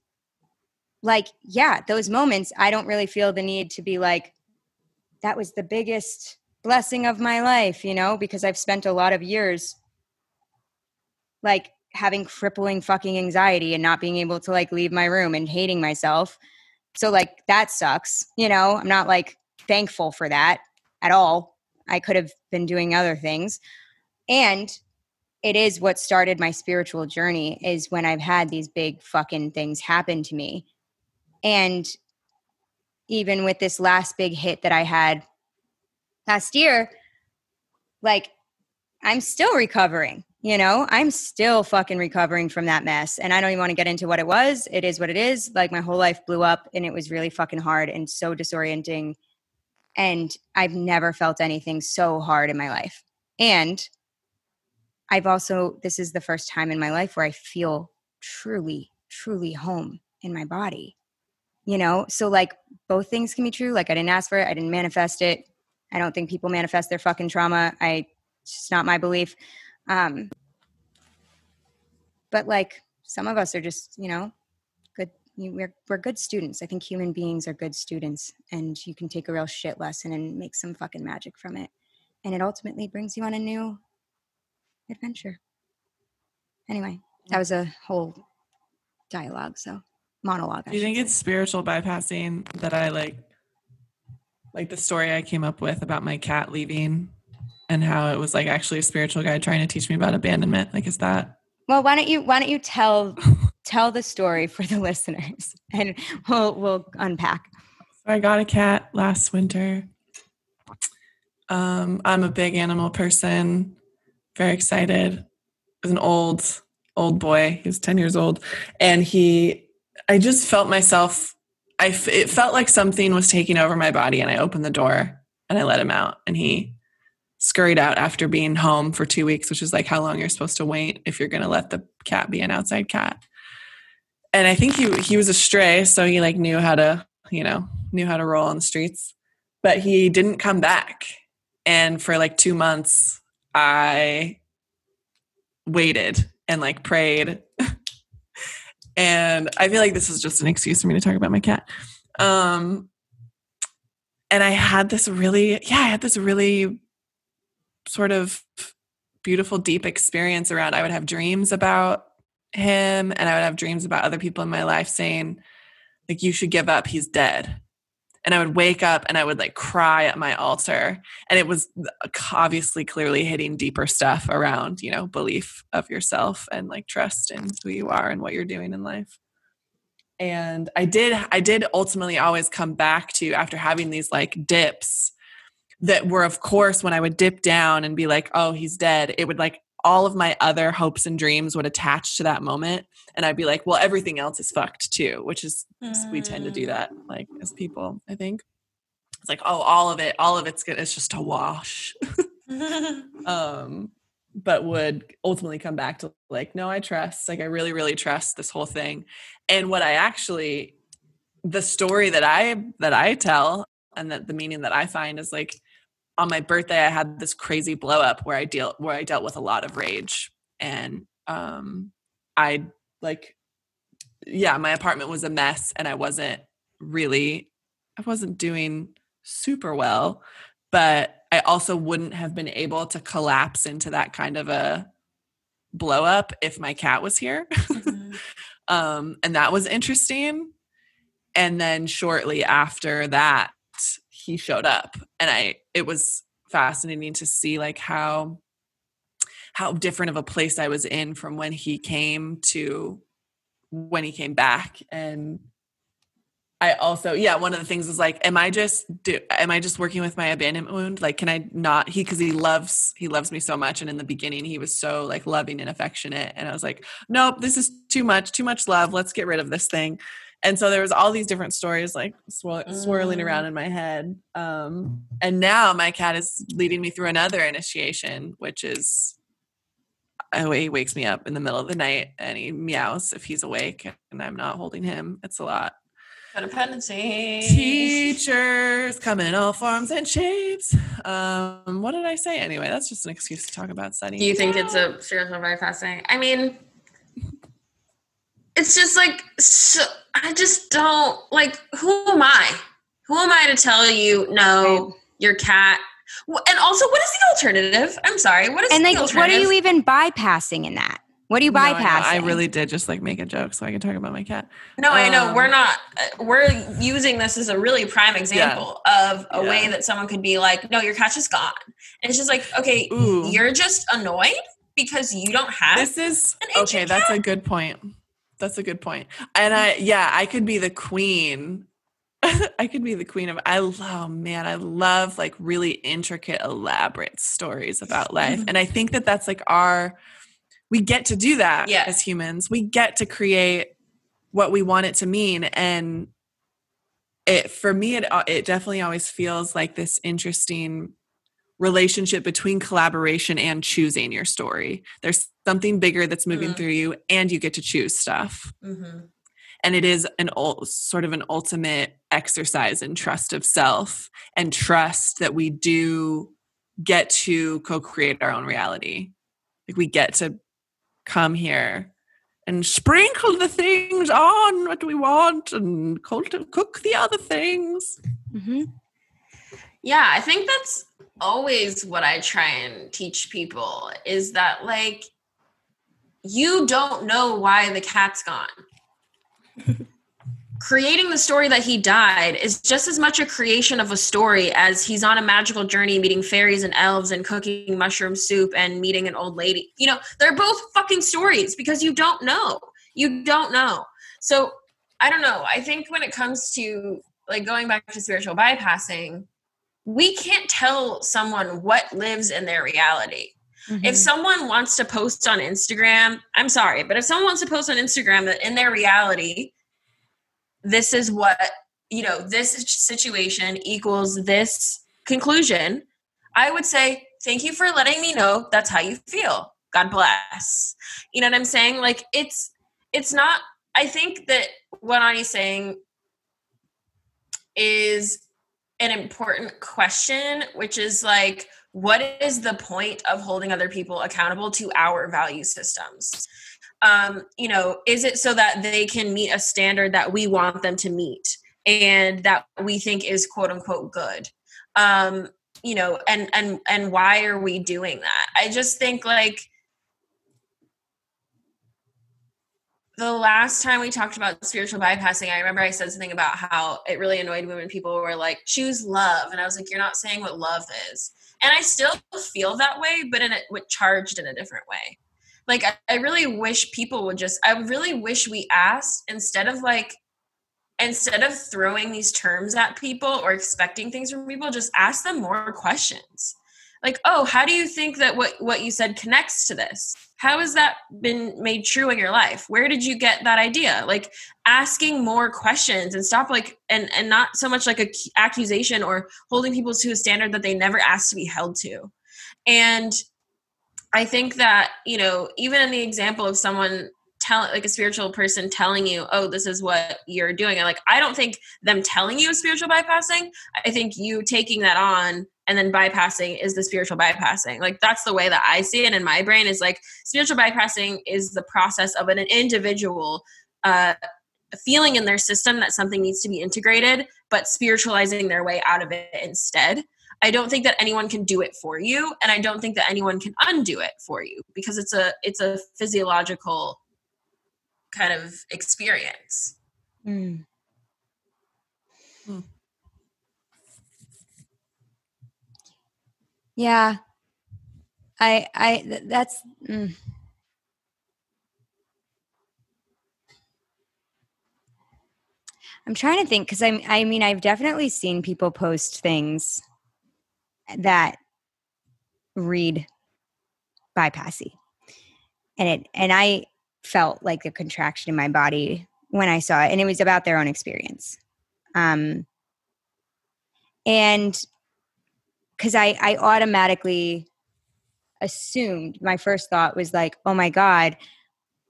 [SPEAKER 1] like yeah those moments i don't really feel the need to be like that was the biggest blessing of my life you know because i've spent a lot of years like having crippling fucking anxiety and not being able to like leave my room and hating myself. So like that sucks, you know. I'm not like thankful for that at all. I could have been doing other things. And it is what started my spiritual journey is when I've had these big fucking things happen to me. And even with this last big hit that I had last year, like I'm still recovering you know? I'm still fucking recovering from that mess and i don't even want to get into what it was. It is what it is. Like my whole life blew up and it was really fucking hard and so disorienting and i've never felt anything so hard in my life. And i've also this is the first time in my life where i feel truly truly home in my body you know so like both things can be true like i didn't ask for it i didn't manifest it i don't think people manifest their fucking trauma i it's just not my belief um, but like some of us are just, you know, good. We're we're good students. I think human beings are good students, and you can take a real shit lesson and make some fucking magic from it, and it ultimately brings you on a new adventure. Anyway, that was a whole dialogue. So monologue.
[SPEAKER 3] Do you think it's spiritual bypassing that I like? Like the story I came up with about my cat leaving and how it was like actually a spiritual guide trying to teach me about abandonment. Like, is that?
[SPEAKER 1] Well, why don't you why don't you tell tell the story for the listeners, and we'll we'll unpack.
[SPEAKER 3] So I got a cat last winter. Um, I'm a big animal person. Very excited. It was an old old boy. He was ten years old, and he. I just felt myself. I it felt like something was taking over my body, and I opened the door and I let him out, and he scurried out after being home for two weeks, which is like how long you're supposed to wait if you're going to let the cat be an outside cat. And I think he he was a stray, so he like knew how to you know knew how to roll on the streets, but he didn't come back. And for like two months, I waited and like prayed. and I feel like this is just an excuse for me to talk about my cat. Um, and I had this really, yeah, I had this really sort of beautiful, deep experience around. I would have dreams about him and I would have dreams about other people in my life saying, like, you should give up, he's dead. And I would wake up and I would like cry at my altar. And it was uh, obviously clearly hitting deeper stuff around, you know, belief of yourself and like trust in who you are and what you're doing in life. And I did, I did ultimately always come back to after having these like dips that were of course when i would dip down and be like oh he's dead it would like all of my other hopes and dreams would attach to that moment and i'd be like well everything else is fucked too which is mm. we tend to do that mm. like as people i think it's like oh all of it all of it's good it's just a wash um but would ultimately come back to like, no, I trust. Like, I really, really trust this whole thing. And what I actually, the story that I that I tell and that the meaning that I find is like on my birthday I had this crazy blow up where I deal where I dealt with a lot of rage and um I like yeah, my apartment was a mess and I wasn't really I wasn't doing super well, but I also wouldn't have been able to collapse into that kind of a blow up if my cat was here. Mm-hmm. um, and that was interesting. And then shortly after that, he showed up and I it was fascinating to see like how how different of a place I was in from when he came to when he came back and I also yeah one of the things was like am I just do am I just working with my abandonment wound? Like can I not he cuz he loves he loves me so much and in the beginning he was so like loving and affectionate and I was like nope this is too much too much love let's get rid of this thing and so there was all these different stories like swir- swirling mm. around in my head um and now my cat is leading me through another initiation which is oh, he wakes me up in the middle of the night and he meows if he's awake and I'm not holding him. It's a lot.
[SPEAKER 2] Codependency.
[SPEAKER 3] Teachers coming in all forms and shapes. Um, what did I say? Anyway, that's just an excuse to talk about studying.
[SPEAKER 2] Do you think it's a spiritual bypassing? I mean, it's just like so, I just don't like. Who am I? Who am I to tell you no? Your cat. And also, what is the alternative? I'm sorry. What is the alternative?
[SPEAKER 1] and
[SPEAKER 2] like,
[SPEAKER 1] what are you even bypassing in that? What do you bypass?
[SPEAKER 3] No, I, I, really did just like make a joke so I can talk about my cat.
[SPEAKER 2] No, um, I know we're um, not. Uh, we're using this as a really prime example yeah. of a yeah. way that someone could be like, "No, your cat's just gone." And it's just like, okay, Ooh. you're just annoyed because you don't have.
[SPEAKER 3] This is okay. Cat? That's a good point. That's a good point. And I, yeah, I could be the queen. I could be the queen of. I love, oh man, I love like really intricate, elaborate stories about life, and I think that that's like our we get to do that yeah. as humans. We get to create what we want it to mean and it for me it uh, it definitely always feels like this interesting relationship between collaboration and choosing your story. There's something bigger that's moving mm-hmm. through you and you get to choose stuff. Mm-hmm. And it is an sort of an ultimate exercise in trust of self and trust that we do get to co-create our own reality. Like we get to come here and sprinkle the things on what we want and cook the other things.
[SPEAKER 2] Mm-hmm. Yeah, I think that's always what I try and teach people is that, like, you don't know why the cat's gone. creating the story that he died is just as much a creation of a story as he's on a magical journey meeting fairies and elves and cooking mushroom soup and meeting an old lady. You know, they're both fucking stories because you don't know. You don't know. So I don't know. I think when it comes to like going back to spiritual bypassing, we can't tell someone what lives in their reality. Mm-hmm. If someone wants to post on Instagram, I'm sorry, but if someone wants to post on Instagram that in their reality, this is what you know this situation equals this conclusion i would say thank you for letting me know that's how you feel god bless you know what i'm saying like it's it's not i think that what ani's saying is an important question which is like what is the point of holding other people accountable to our value systems um, you know, is it so that they can meet a standard that we want them to meet and that we think is quote unquote good? Um, you know, and and and why are we doing that? I just think like the last time we talked about spiritual bypassing, I remember I said something about how it really annoyed me when people were like, choose love. And I was like, you're not saying what love is. And I still feel that way, but in it charged in a different way like I, I really wish people would just i really wish we asked instead of like instead of throwing these terms at people or expecting things from people just ask them more questions like oh how do you think that what what you said connects to this how has that been made true in your life where did you get that idea like asking more questions and stop like and and not so much like a accusation or holding people to a standard that they never asked to be held to and I think that, you know, even in the example of someone tell like a spiritual person telling you, oh, this is what you're doing. And like I don't think them telling you is spiritual bypassing. I think you taking that on and then bypassing is the spiritual bypassing. Like that's the way that I see it in my brain is like spiritual bypassing is the process of an individual uh feeling in their system that something needs to be integrated, but spiritualizing their way out of it instead. I don't think that anyone can do it for you and I don't think that anyone can undo it for you because it's a it's a physiological kind of experience. Mm.
[SPEAKER 1] Hmm. Yeah. I I that's mm. I'm trying to think because I'm I mean I've definitely seen people post things that read bypassy. And it and I felt like a contraction in my body when I saw it and it was about their own experience. Um and cuz I I automatically assumed my first thought was like, "Oh my god,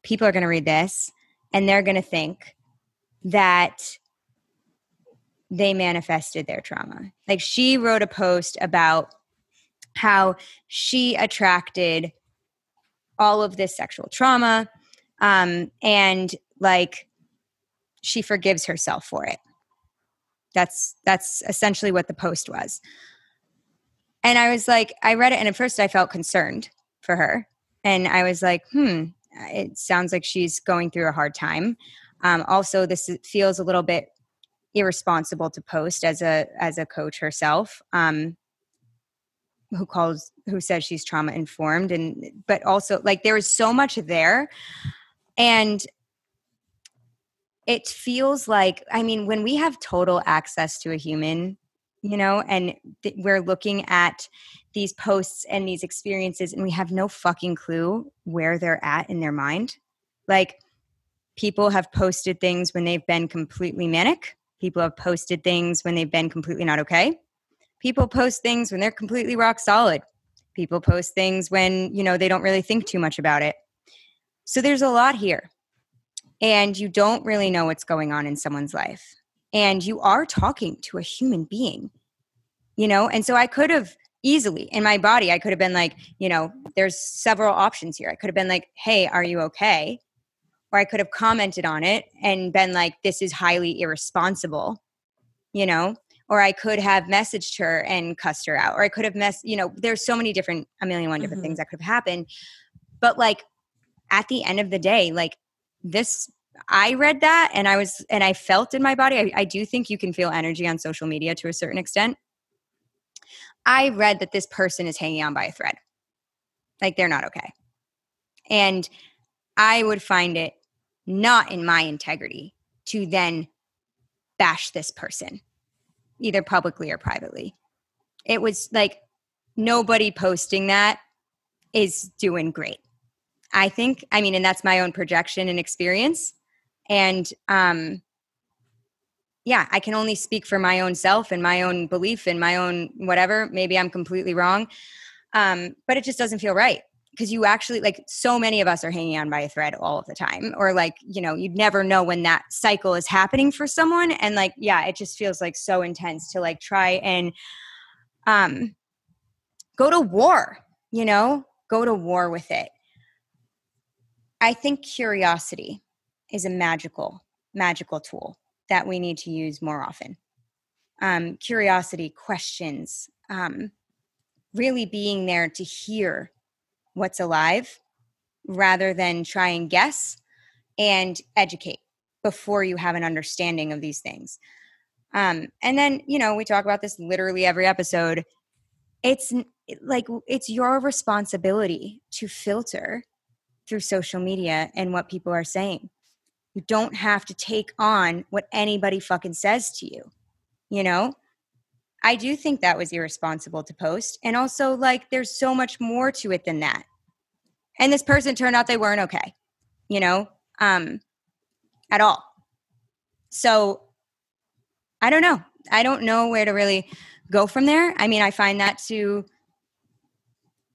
[SPEAKER 1] people are going to read this and they're going to think that they manifested their trauma. Like she wrote a post about how she attracted all of this sexual trauma um, and like she forgives herself for it that's that's essentially what the post was and i was like i read it and at first i felt concerned for her. And i was like hmm it sounds like she's going through a hard time. Um, also this feels a little bit irresponsible to post as a as a coach herself um who calls who says she's trauma informed and but also like there is so much there. And it feels like i mean when we have total access to a human you know and th- we're looking at these posts and these experiences and we have no fucking clue where they're at in their mind like people have posted things when they've been completely manic People have posted things when they've been completely not okay. People post things when they're completely rock solid. People post things when, you know, they don't really think too much about it. So there's a lot here. And you don't really know what's going on in someone's life. And you are talking to a human being, you know? And so I could have easily in my body, I could have been like, you know, there's several options here. I could have been like, hey, are you okay? or I could have commented on it and been like, this is highly irresponsible, you know, or I could have messaged her and cussed her out, or I could have mess, you know, there's so many different, a million one different mm-hmm. things that could have happened. But like at the end of the day, like this, I read that and I was, and I felt in my body, I, I do think you can feel energy on social media to a certain extent. I read that this person is hanging on by a thread. Like they're not okay. And I would find it not in my integrity to then bash this person, either publicly or privately. It was like nobody posting that is doing great. I think, I mean, and that's my own projection and experience. And um, yeah, I can only speak for my own self and my own belief and my own whatever. Maybe I'm completely wrong. Um, but it just doesn't feel right because you actually like so many of us are hanging on by a thread all of the time or like you know you'd never know when that cycle is happening for someone and like yeah it just feels like so intense to like try and um go to war you know go to war with it i think curiosity is a magical magical tool that we need to use more often um curiosity questions um really being there to hear what's alive rather than try and guess and educate before you have an understanding of these things. Um, and then, you know, we talk about this literally every episode. It's like it's your responsibility to filter through social media and what people are saying. You don't have to take on what anybody fucking says to you, you know? I do think that was irresponsible to post. And also, like, there's so much more to it than that. And this person turned out they weren't okay, you know, um, at all. So I don't know. I don't know where to really go from there. I mean, I find that to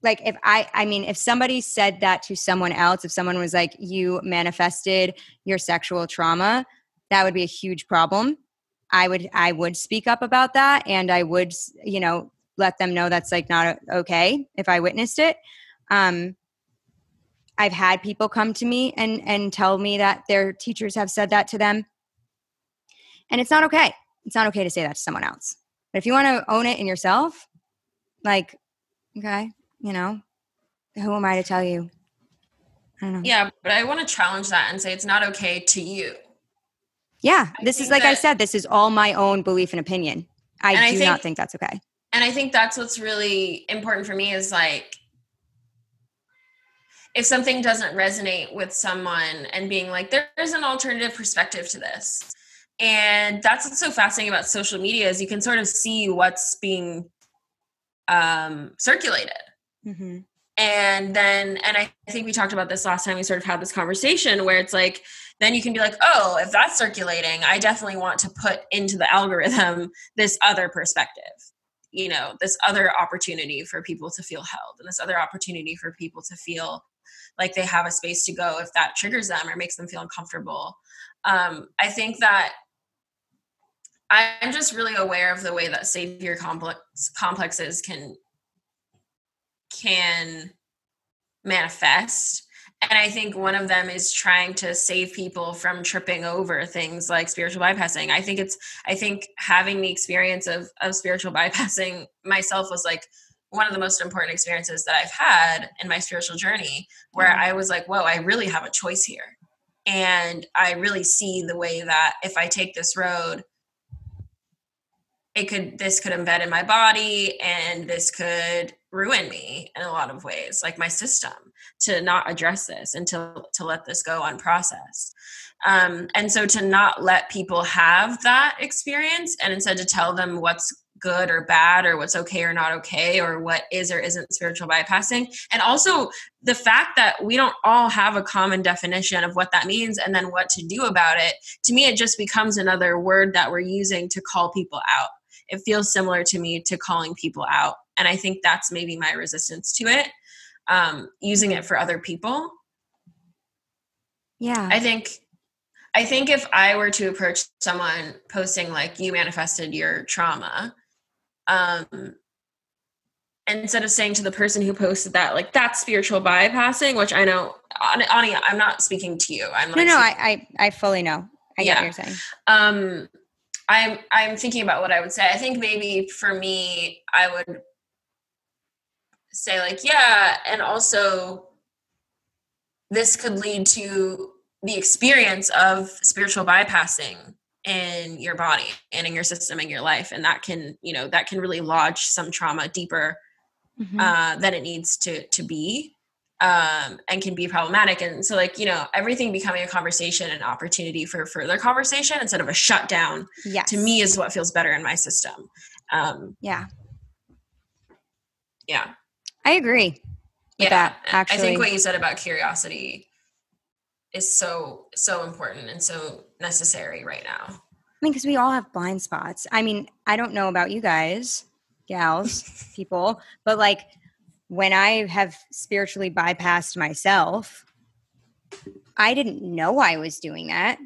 [SPEAKER 1] like if I I mean if somebody said that to someone else, if someone was like you manifested your sexual trauma, that would be a huge problem. I would I would speak up about that and I would you know let them know that's like not okay if I witnessed it. Um I've had people come to me and and tell me that their teachers have said that to them. And it's not okay. It's not okay to say that to someone else. But if you want to own it in yourself, like okay, you know, who am I to tell you? I don't know.
[SPEAKER 2] Yeah, but I want to challenge that and say it's not okay to you.
[SPEAKER 1] Yeah, this is like that, I said, this is all my own belief and opinion. I do I think, not think that's okay.
[SPEAKER 2] And I think that's what's really important for me is like if something doesn't resonate with someone and being like there's an alternative perspective to this. And that's what's so fascinating about social media is you can sort of see what's being um, circulated. Mm-hmm. And then, and I think we talked about this last time we sort of had this conversation where it's like, then you can be like, oh, if that's circulating, I definitely want to put into the algorithm this other perspective, you know, this other opportunity for people to feel held and this other opportunity for people to feel like they have a space to go if that triggers them or makes them feel uncomfortable. Um, I think that I'm just really aware of the way that savior complex complexes can can manifest. And i think one of them is trying to save people from tripping over things like spiritual bypassing. I think it's i think having the experience of of spiritual bypassing myself was like one of the most important experiences that i've had in my spiritual journey where mm-hmm. i was like whoa i really have a choice here. And i really see the way that if i take this road it could this could embed in my body and this could ruin me in a lot of ways like my system to not address this and to, to let this go unprocessed. Um, and so to not let people have that experience and instead to tell them what's good or bad or what's okay or not okay or what is or isn't spiritual bypassing. And also the fact that we don't all have a common definition of what that means and then what to do about it to me it just becomes another word that we're using to call people out. It feels similar to me to calling people out and i think that's maybe my resistance to it um, using it for other people.
[SPEAKER 1] Yeah.
[SPEAKER 2] I think i think if i were to approach someone posting like you manifested your trauma um instead of saying to the person who posted that like that's spiritual bypassing which i know ani i'm not speaking to you. I'm
[SPEAKER 1] no no I, I i fully know. I yeah. get what you're saying.
[SPEAKER 2] Um I'm I'm thinking about what I would say. I think maybe for me, I would say like, yeah, and also this could lead to the experience of spiritual bypassing in your body and in your system in your life and that can you know that can really lodge some trauma deeper mm-hmm. uh, than it needs to to be um, and can be problematic. And so, like, you know, everything becoming a conversation and opportunity for further conversation instead of a shutdown, yes. to me is what feels better in my system. Um,
[SPEAKER 1] yeah.
[SPEAKER 2] Yeah.
[SPEAKER 1] I agree yeah. that, actually.
[SPEAKER 2] I think what you said about curiosity is so, so important and so necessary right now. I
[SPEAKER 1] mean, because we all have blind spots. I mean, I don't know about you guys, gals, people, but like, when I have spiritually bypassed myself, I didn't know I was doing that.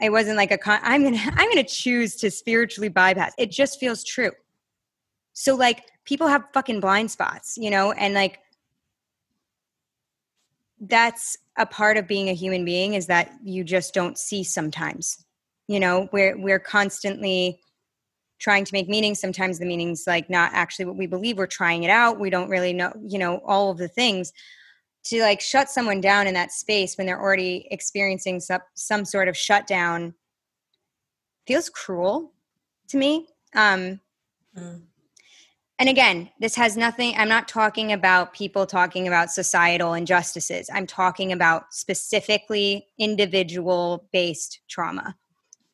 [SPEAKER 1] It wasn't like a con- I'm to I'm going to choose to spiritually bypass. It just feels true. So like people have fucking blind spots, you know, and like that's a part of being a human being is that you just don't see sometimes. You know, we're we're constantly trying to make meaning sometimes the meaning's like not actually what we believe we're trying it out we don't really know you know all of the things to like shut someone down in that space when they're already experiencing some, some sort of shutdown feels cruel to me um mm. And again this has nothing i'm not talking about people talking about societal injustices. I'm talking about specifically individual based trauma.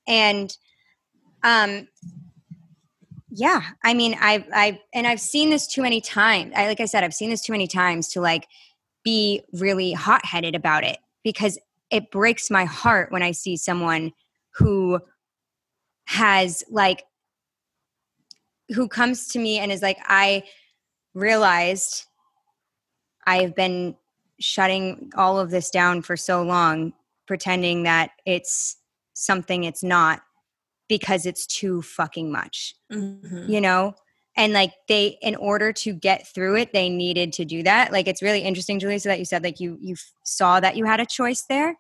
[SPEAKER 1] And um yeah i mean i've i've and i've seen this too many times i like i said i've seen this too many times to like be really hot-headed about it because it breaks my heart when i see someone who has like who comes to me and is like i realized I've been shutting all of this down for so long, pretending that it's something it's not because it's too fucking much. Mm-hmm. You know? And like they in order to get through it, they needed to do that. Like it's really interesting, Julie, so that you said like you you saw that you had a choice there.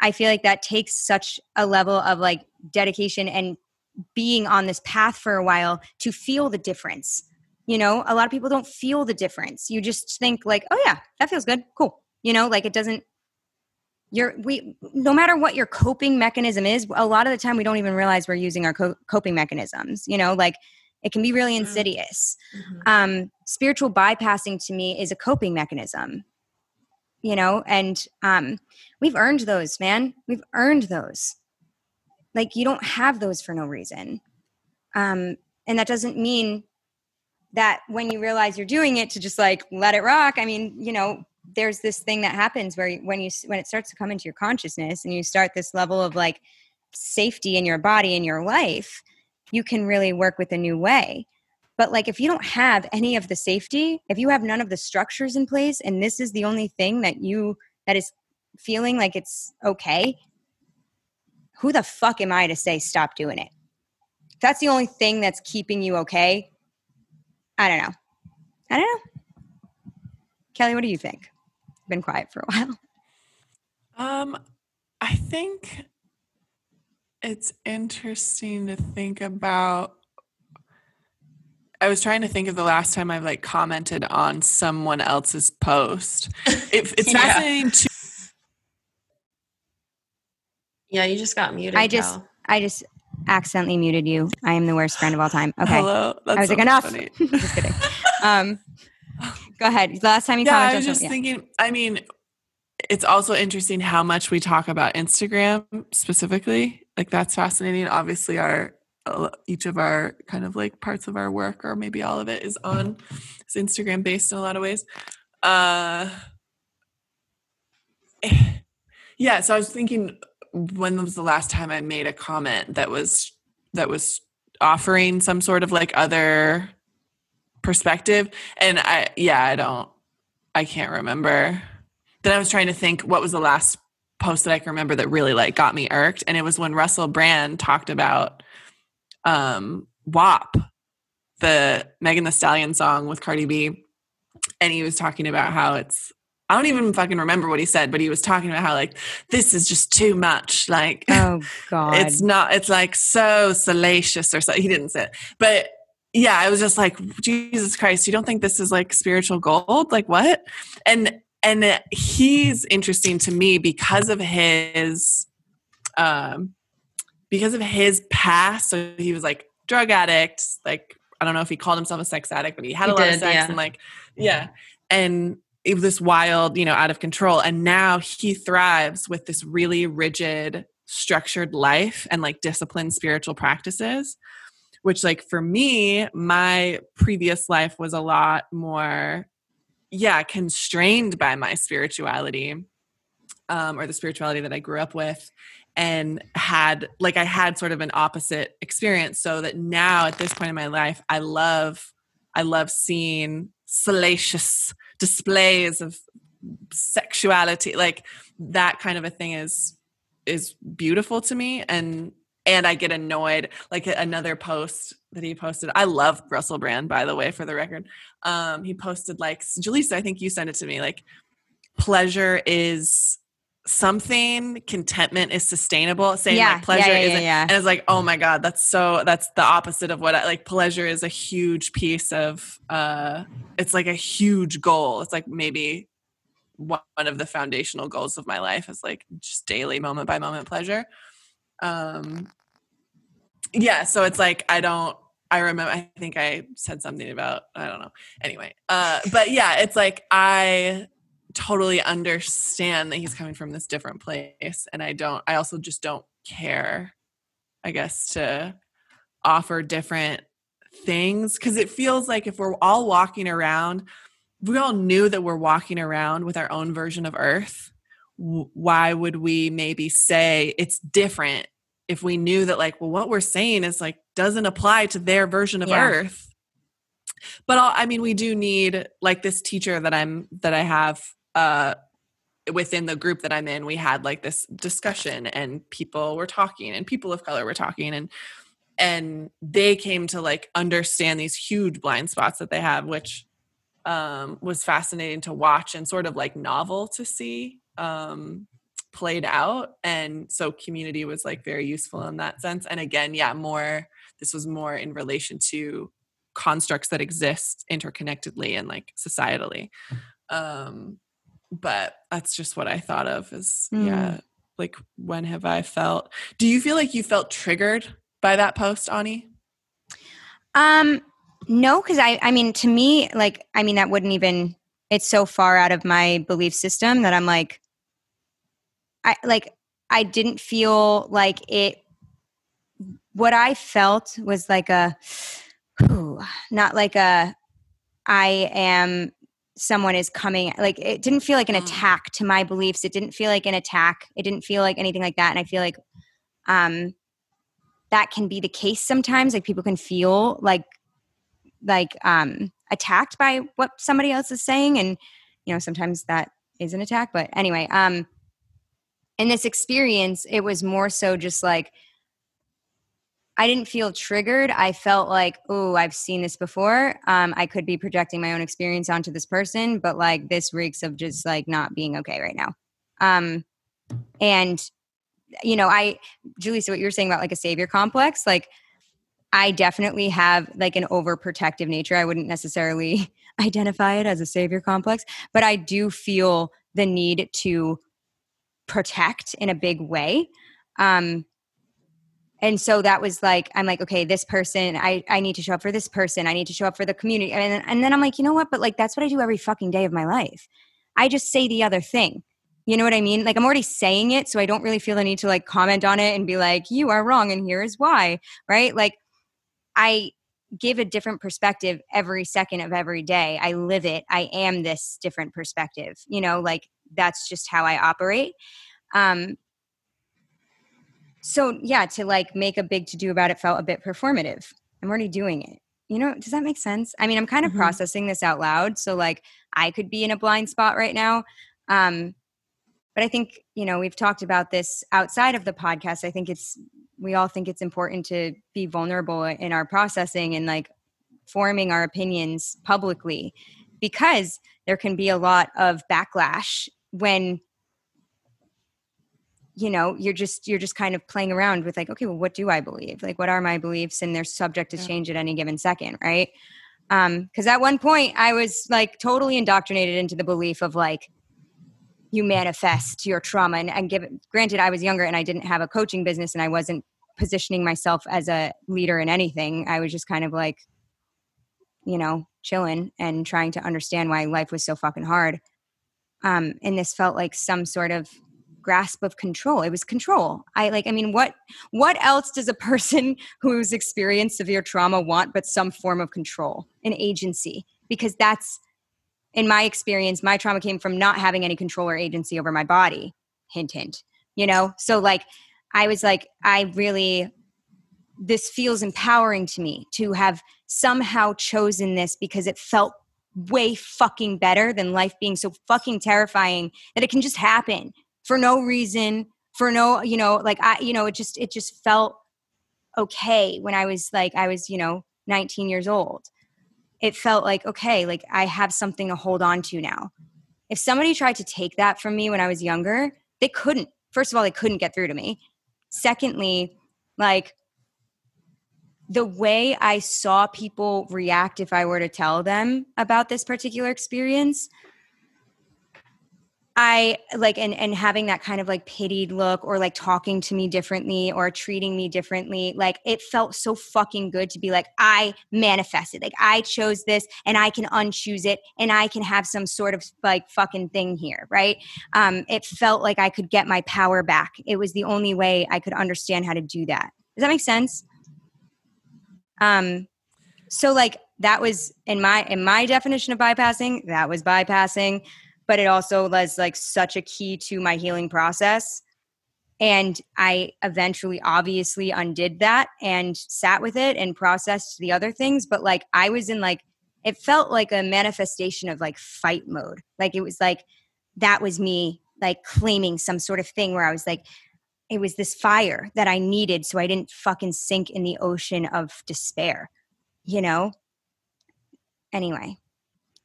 [SPEAKER 1] I feel like that takes such a level of like dedication and being on this path for a while to feel the difference. You know, a lot of people don't feel the difference. You just think like, "Oh yeah, that feels good. Cool." You know, like it doesn't you're we no matter what your coping mechanism is a lot of the time we don't even realize we're using our co- coping mechanisms you know like it can be really mm-hmm. insidious mm-hmm. um, spiritual bypassing to me is a coping mechanism you know and um, we've earned those man we've earned those like you don't have those for no reason. Um, and that doesn't mean that when you realize you're doing it to just like let it rock i mean you know there's this thing that happens where when you when it starts to come into your consciousness and you start this level of like safety in your body in your life you can really work with a new way. But like if you don't have any of the safety if you have none of the structures in place and this is the only thing that you that is feeling like it's okay who the fuck am i to say stop doing it if that's the only thing that's keeping you okay i don't know i don't know Kelly, what do you think? Been quiet for a while.
[SPEAKER 3] Um, I think it's interesting to think about. I was trying to think of the last time I've like commented on someone else's post. It, it's yeah. fascinating to.
[SPEAKER 2] Yeah, you just got muted.
[SPEAKER 1] I just, Cal. I just accidentally muted you. I am the worst friend of all time. Okay.
[SPEAKER 3] Hello.
[SPEAKER 1] That's I was like, enough. just kidding. Um, Go ahead. Last time you
[SPEAKER 3] yeah,
[SPEAKER 1] commented.
[SPEAKER 3] I was just thinking. I mean, it's also interesting how much we talk about Instagram specifically. Like that's fascinating. Obviously, our uh, each of our kind of like parts of our work, or maybe all of it, is on is Instagram based in a lot of ways. Uh, yeah. So I was thinking, when was the last time I made a comment that was that was offering some sort of like other perspective? And i yeah i don't i can't remember. Then i was trying to think what was the last post that i can remember that really like got me irked and it was when Russell Brand talked about um WAP the Megan Thee Stallion song with Cardi B and he was talking about how it's I don't even fucking remember what he said, but he was talking about how like this is just too much. Like,
[SPEAKER 1] oh god,
[SPEAKER 3] it's not. It's like so salacious or so. He didn't say it, but yeah, I was just like, Jesus Christ, you don't think this is like spiritual gold? Like what? And and he's interesting to me because of his um because of his past. So he was like drug addict, like I don't know if he called himself a sex addict, but he had he a lot did, of sex yeah. and like yeah. And it was this wild, you know, out of control. And now he thrives with this really rigid, structured life and like disciplined spiritual practices which like for me my previous life was a lot more yeah constrained by my spirituality um, or the spirituality that i grew up with and had like i had sort of an opposite experience so that now at this point in my life i love i love seeing salacious displays of sexuality like that kind of a thing is is beautiful to me and and I get annoyed. Like another post that he posted. I love Russell Brand, by the way, for the record. Um, he posted like Jaleesa, I think you sent it to me. Like pleasure is something, contentment is sustainable. Saying yeah, like pleasure yeah, yeah, isn't, yeah, and it's like, oh my god, that's so that's the opposite of what I like. Pleasure is a huge piece of. uh It's like a huge goal. It's like maybe one of the foundational goals of my life is like just daily moment by moment pleasure um yeah so it's like i don't i remember i think i said something about i don't know anyway uh but yeah it's like i totally understand that he's coming from this different place and i don't i also just don't care i guess to offer different things because it feels like if we're all walking around we all knew that we're walking around with our own version of earth why would we maybe say it's different if we knew that like well what we're saying is like doesn't apply to their version of yeah. earth but I'll, i mean we do need like this teacher that i'm that i have uh within the group that i'm in we had like this discussion and people were talking and people of color were talking and and they came to like understand these huge blind spots that they have which um was fascinating to watch and sort of like novel to see um played out. And so community was like very useful in that sense. And again yeah more this was more in relation to constructs that exist interconnectedly and like societally. Um but that's just what i thought of as mm. yeah like when have i felt do you feel like you felt triggered by that post ani
[SPEAKER 1] um no because i i mean to me like i mean that wouldn't even it's so far out of my belief system that i'm like i like i didn't feel like it what i felt was like a not like a I am someone is coming like it didn't feel like an mm. attack to my beliefs. It didn't feel like an attack. It didn't feel like anything like that and i feel like um that can be the case sometimes. Like people can feel like like um attacked by what somebody else is saying and you know sometimes that is an attack but anyway um in this experience it was more so just like I didn't feel triggered. I felt like, oh, I've seen this before. Um, I could be projecting my own experience onto this person, but like this reeks of just like not being okay right now. Um, and you know, I, Julie, so what you were saying about like a savior complex, like I definitely have like an overprotective nature. I wouldn't necessarily identify it as a savior complex, but I do feel the need to protect in a big way. Um, and so that was like i'm like okay this person i i need to show up for this person. I need to show up for the community. And, and then i'm like you know what? But like that's what i do every fucking day of my life. I just say the other thing. You know what i mean? Like i'm already saying it so i don't really feel the need to like comment on it and be like you are wrong and here is why right? Like i give a different perspective every second of every day. I live it. I am this different perspective you know? Like that's just how i operate. Um so yeah to like make a big to do about it felt a bit performative. I'm already doing it. You know does that make sense? I mean i'm kind of mm-hmm. processing this out loud so like i could be in a blind spot right now um but i think you know we've talked about this outside of the podcast. I think it's we all think it's important to be vulnerable in our processing and like forming our opinions publicly because there can be a lot of backlash when you know you're just you're just kind of playing around with like okay well what do i believe? Like what are my beliefs? And they're subject to yeah. change at any given second right? Um because at one point i was like totally indoctrinated into the belief of like you manifest your trauma and, and give granted i was younger and i didn't have a coaching business and i wasn't positioning myself as a leader in anything. I was just kind of like you know chilling and trying to understand why life was so fucking hard. Um and this felt like some sort of grasp of control. It was control. I like i mean what what else does a person who's experienced severe trauma want but some form of control? An agency. Because that's in my experience my trauma came from not having any control or agency over my body. Hint hint. You know? So like i was like i really this feels empowering to me to have somehow chosen this because it felt way fucking better than life being so fucking terrifying that it can just happen for no reason for no you know like i you know it just it just felt okay when i was like i was you know 19 years old. It felt like okay like i have something to hold on to now. If somebody tried to take that from me when i was younger they couldn't. First of all they couldn't get through to me. Secondly like the way i saw people react if i were to tell them about this particular experience I like and and having that kind of like pitied look or like talking to me differently or treating me differently like it felt so fucking good to be like I manifested like I chose this and I can unchoose it and I can have some sort of like fucking thing here right? Um it felt like I could get my power back. It was the only way I could understand how to do that. Does that make sense? Um so like that was in my in my definition of bypassing that was bypassing but it also was like such a key to my healing process and i eventually obviously undid that and sat with it and processed the other things but like i was in like it felt like a manifestation of like fight mode. Like it was like that was me like claiming some sort of thing where I was like, it was this fire that I needed so I didn't fucking sink in the ocean of despair, you know? Anyway,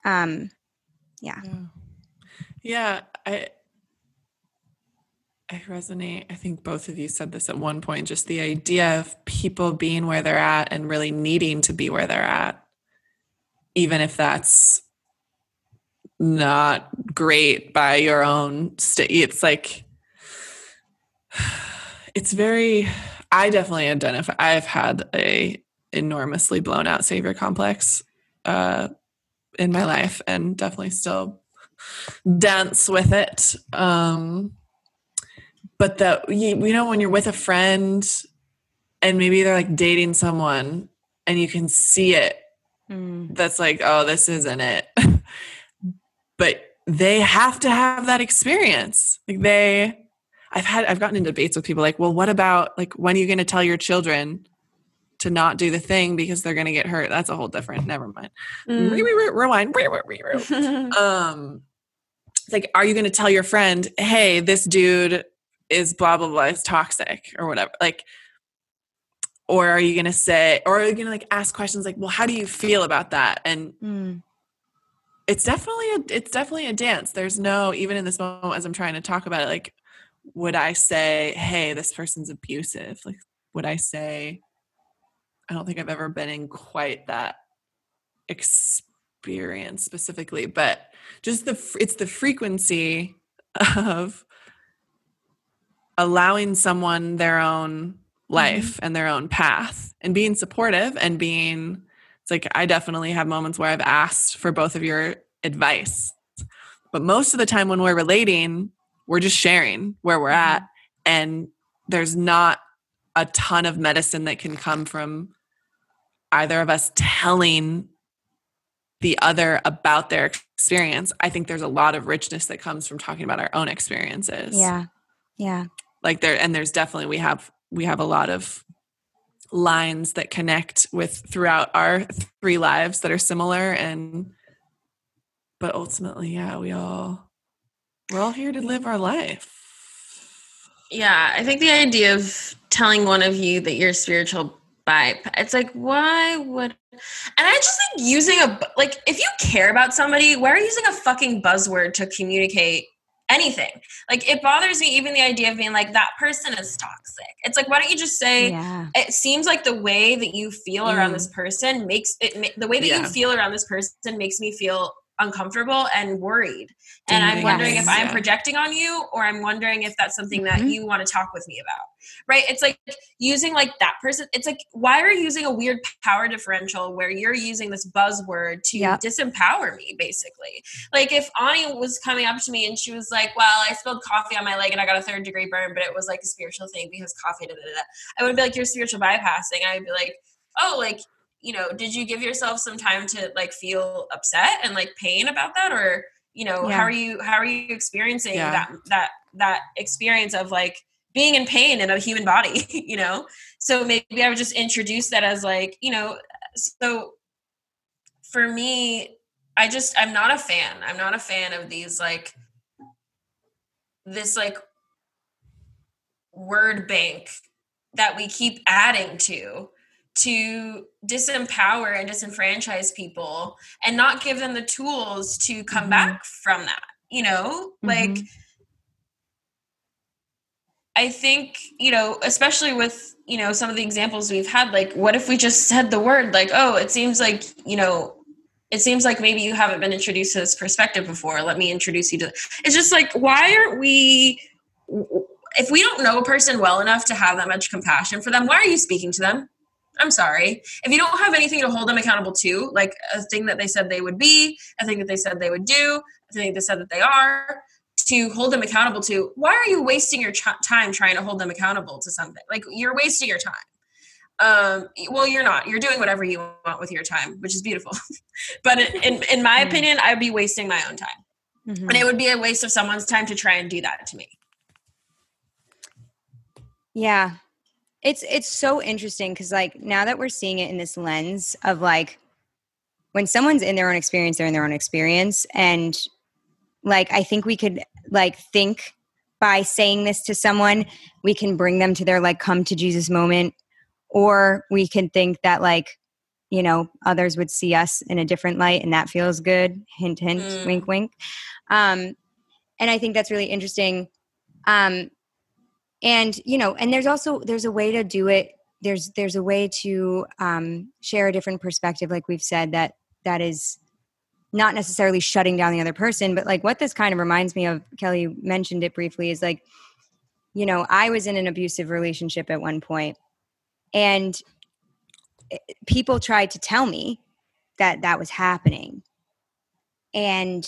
[SPEAKER 1] um, yeah.
[SPEAKER 3] Yeah. Yeah, I I resonate. I think both of you said this at one point just the idea of people being where they're at and really needing to be where they're at even if that's not great by your own state. It's like, it's very, I definitely identify, I've had a enormously blown out savior complex uh, in my life and definitely still dance with it. Um, but that, you, you know, when you're with a friend and maybe they're like dating someone and you can see it mm. that's like, oh, this isn't it. but they have to have that experience. Like they, I've had, I've gotten in debates with people like, well, what about like when are you going to tell your children to not do the thing because they're going to get hurt? That's a whole different. Never mind. Mm. Rewind. um, it's like, are you going to tell your friend, hey, this dude is blah blah blah is toxic or whatever? Like or are you going to say or are you going to like ask questions like well how do you feel about that and mm. it's definitely a it's definitely a dance there's no even in this moment as i'm trying to talk about it like would i say hey this person's abusive like would i say i don't think i've ever been in quite that experience specifically but just the it's the frequency of allowing someone their own life mm-hmm. and their own path and being supportive and being it's like I definitely have moments where I've asked for both of your advice. But most of the time when we're relating, we're just sharing where we're at mm-hmm. and there's not a ton of medicine that can come from either of us telling the other about their experience. I think there's a lot of richness that comes from talking about our own experiences.
[SPEAKER 1] Yeah. Yeah.
[SPEAKER 3] Like there and there's definitely we have we have a lot of lines that connect with throughout our three lives that are similar and but ultimately yeah we all we're all here to live our life
[SPEAKER 2] yeah i think the idea of telling one of you that you're spiritual by it's like why would and i just think using a like if you care about somebody why are you using a fucking buzzword to communicate anything. Like it bothers me even the idea of being like that person is toxic. It's like why don't you just say yeah. it seems like the way that you feel mm. around this person makes it the way that yeah. you feel around this person makes me feel uncomfortable and worried. And I'm wondering yes. if I'm projecting on you or I'm wondering if that's something that mm-hmm. you want to talk with me about. Right? It's like using like that person. It's like why are you using a weird power differential where you're using this buzzword to yep. disempower me basically. Like if Ani was coming up to me and she was like, "Well, I spilled coffee on my leg and I got a third degree burn, but it was like a spiritual thing because coffee da da da." I would be like, "You're spiritual bypassing." I would be like, "Oh, like you know, did you give yourself some time to like feel upset and like pain about that or you know, yeah. how are you how are you experiencing yeah. that that that experience of like being in pain in a human body, you know? So maybe I would just introduce that as like, you know, so for me, I just I'm not a fan. I'm not a fan of these like this like word bank that we keep adding to to disempower and disenfranchise people and not give them the tools to come mm-hmm. back from that you know mm-hmm. like i think you know especially with you know some of the examples we've had like what if we just said the word like oh it seems like you know it seems like maybe you haven't been introduced to this perspective before let me introduce you to it's just like why aren't we if we don't know a person well enough to have that much compassion for them why are you speaking to them I'm sorry. If you don't have anything to hold them accountable to, like a thing that they said they would be, a thing that they said they would do, a thing that they said that they are, to hold them accountable to, why are you wasting your ch- time trying to hold them accountable to something? Like you're wasting your time. Um, well, you're not. You're doing whatever you want with your time, which is beautiful. but in, in my mm-hmm. opinion, I'd be wasting my own time. Mm-hmm. And it would be a waste of someone's time to try and do that to me.
[SPEAKER 1] Yeah, it's it's so interesting because like now that we're seeing it in this lens of like when someone's in their own experience, they're in their own experience. And like, I think we could like think by saying this to someone, we can bring them to their like come to Jesus moment. Or we can think that like, you know, others would see us in a different light and that feels good. Hint, hint, mm. wink, wink. Um, and I think that's really interesting. Um, and you know, and there's also there's a way to do it. There's there's a way to um, share a different perspective, like we've said that that is not necessarily shutting down the other person, but like what this kind of reminds me of, Kelly mentioned it briefly, is like, you know, I was in an abusive relationship at one point, and eh, people tried to tell me that that was happening, and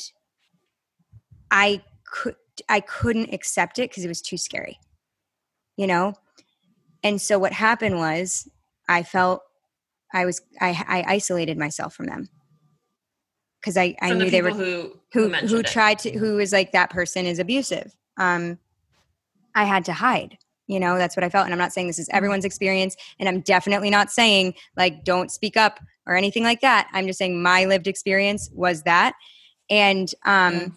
[SPEAKER 1] I could I couldn't accept it because it was too scary, you know. And so what happened was I felt I was I, I isolated myself from them because I, I knew the they were
[SPEAKER 2] who who,
[SPEAKER 1] who, tried to who was like that person is abusive. Um, I had to hide. You know, that's what I felt. And I'm not saying this is mm-hmm. everyone's experience, and I'm definitely not saying like don't speak up or anything like that. I'm just saying my lived experience was that, and um, yeah.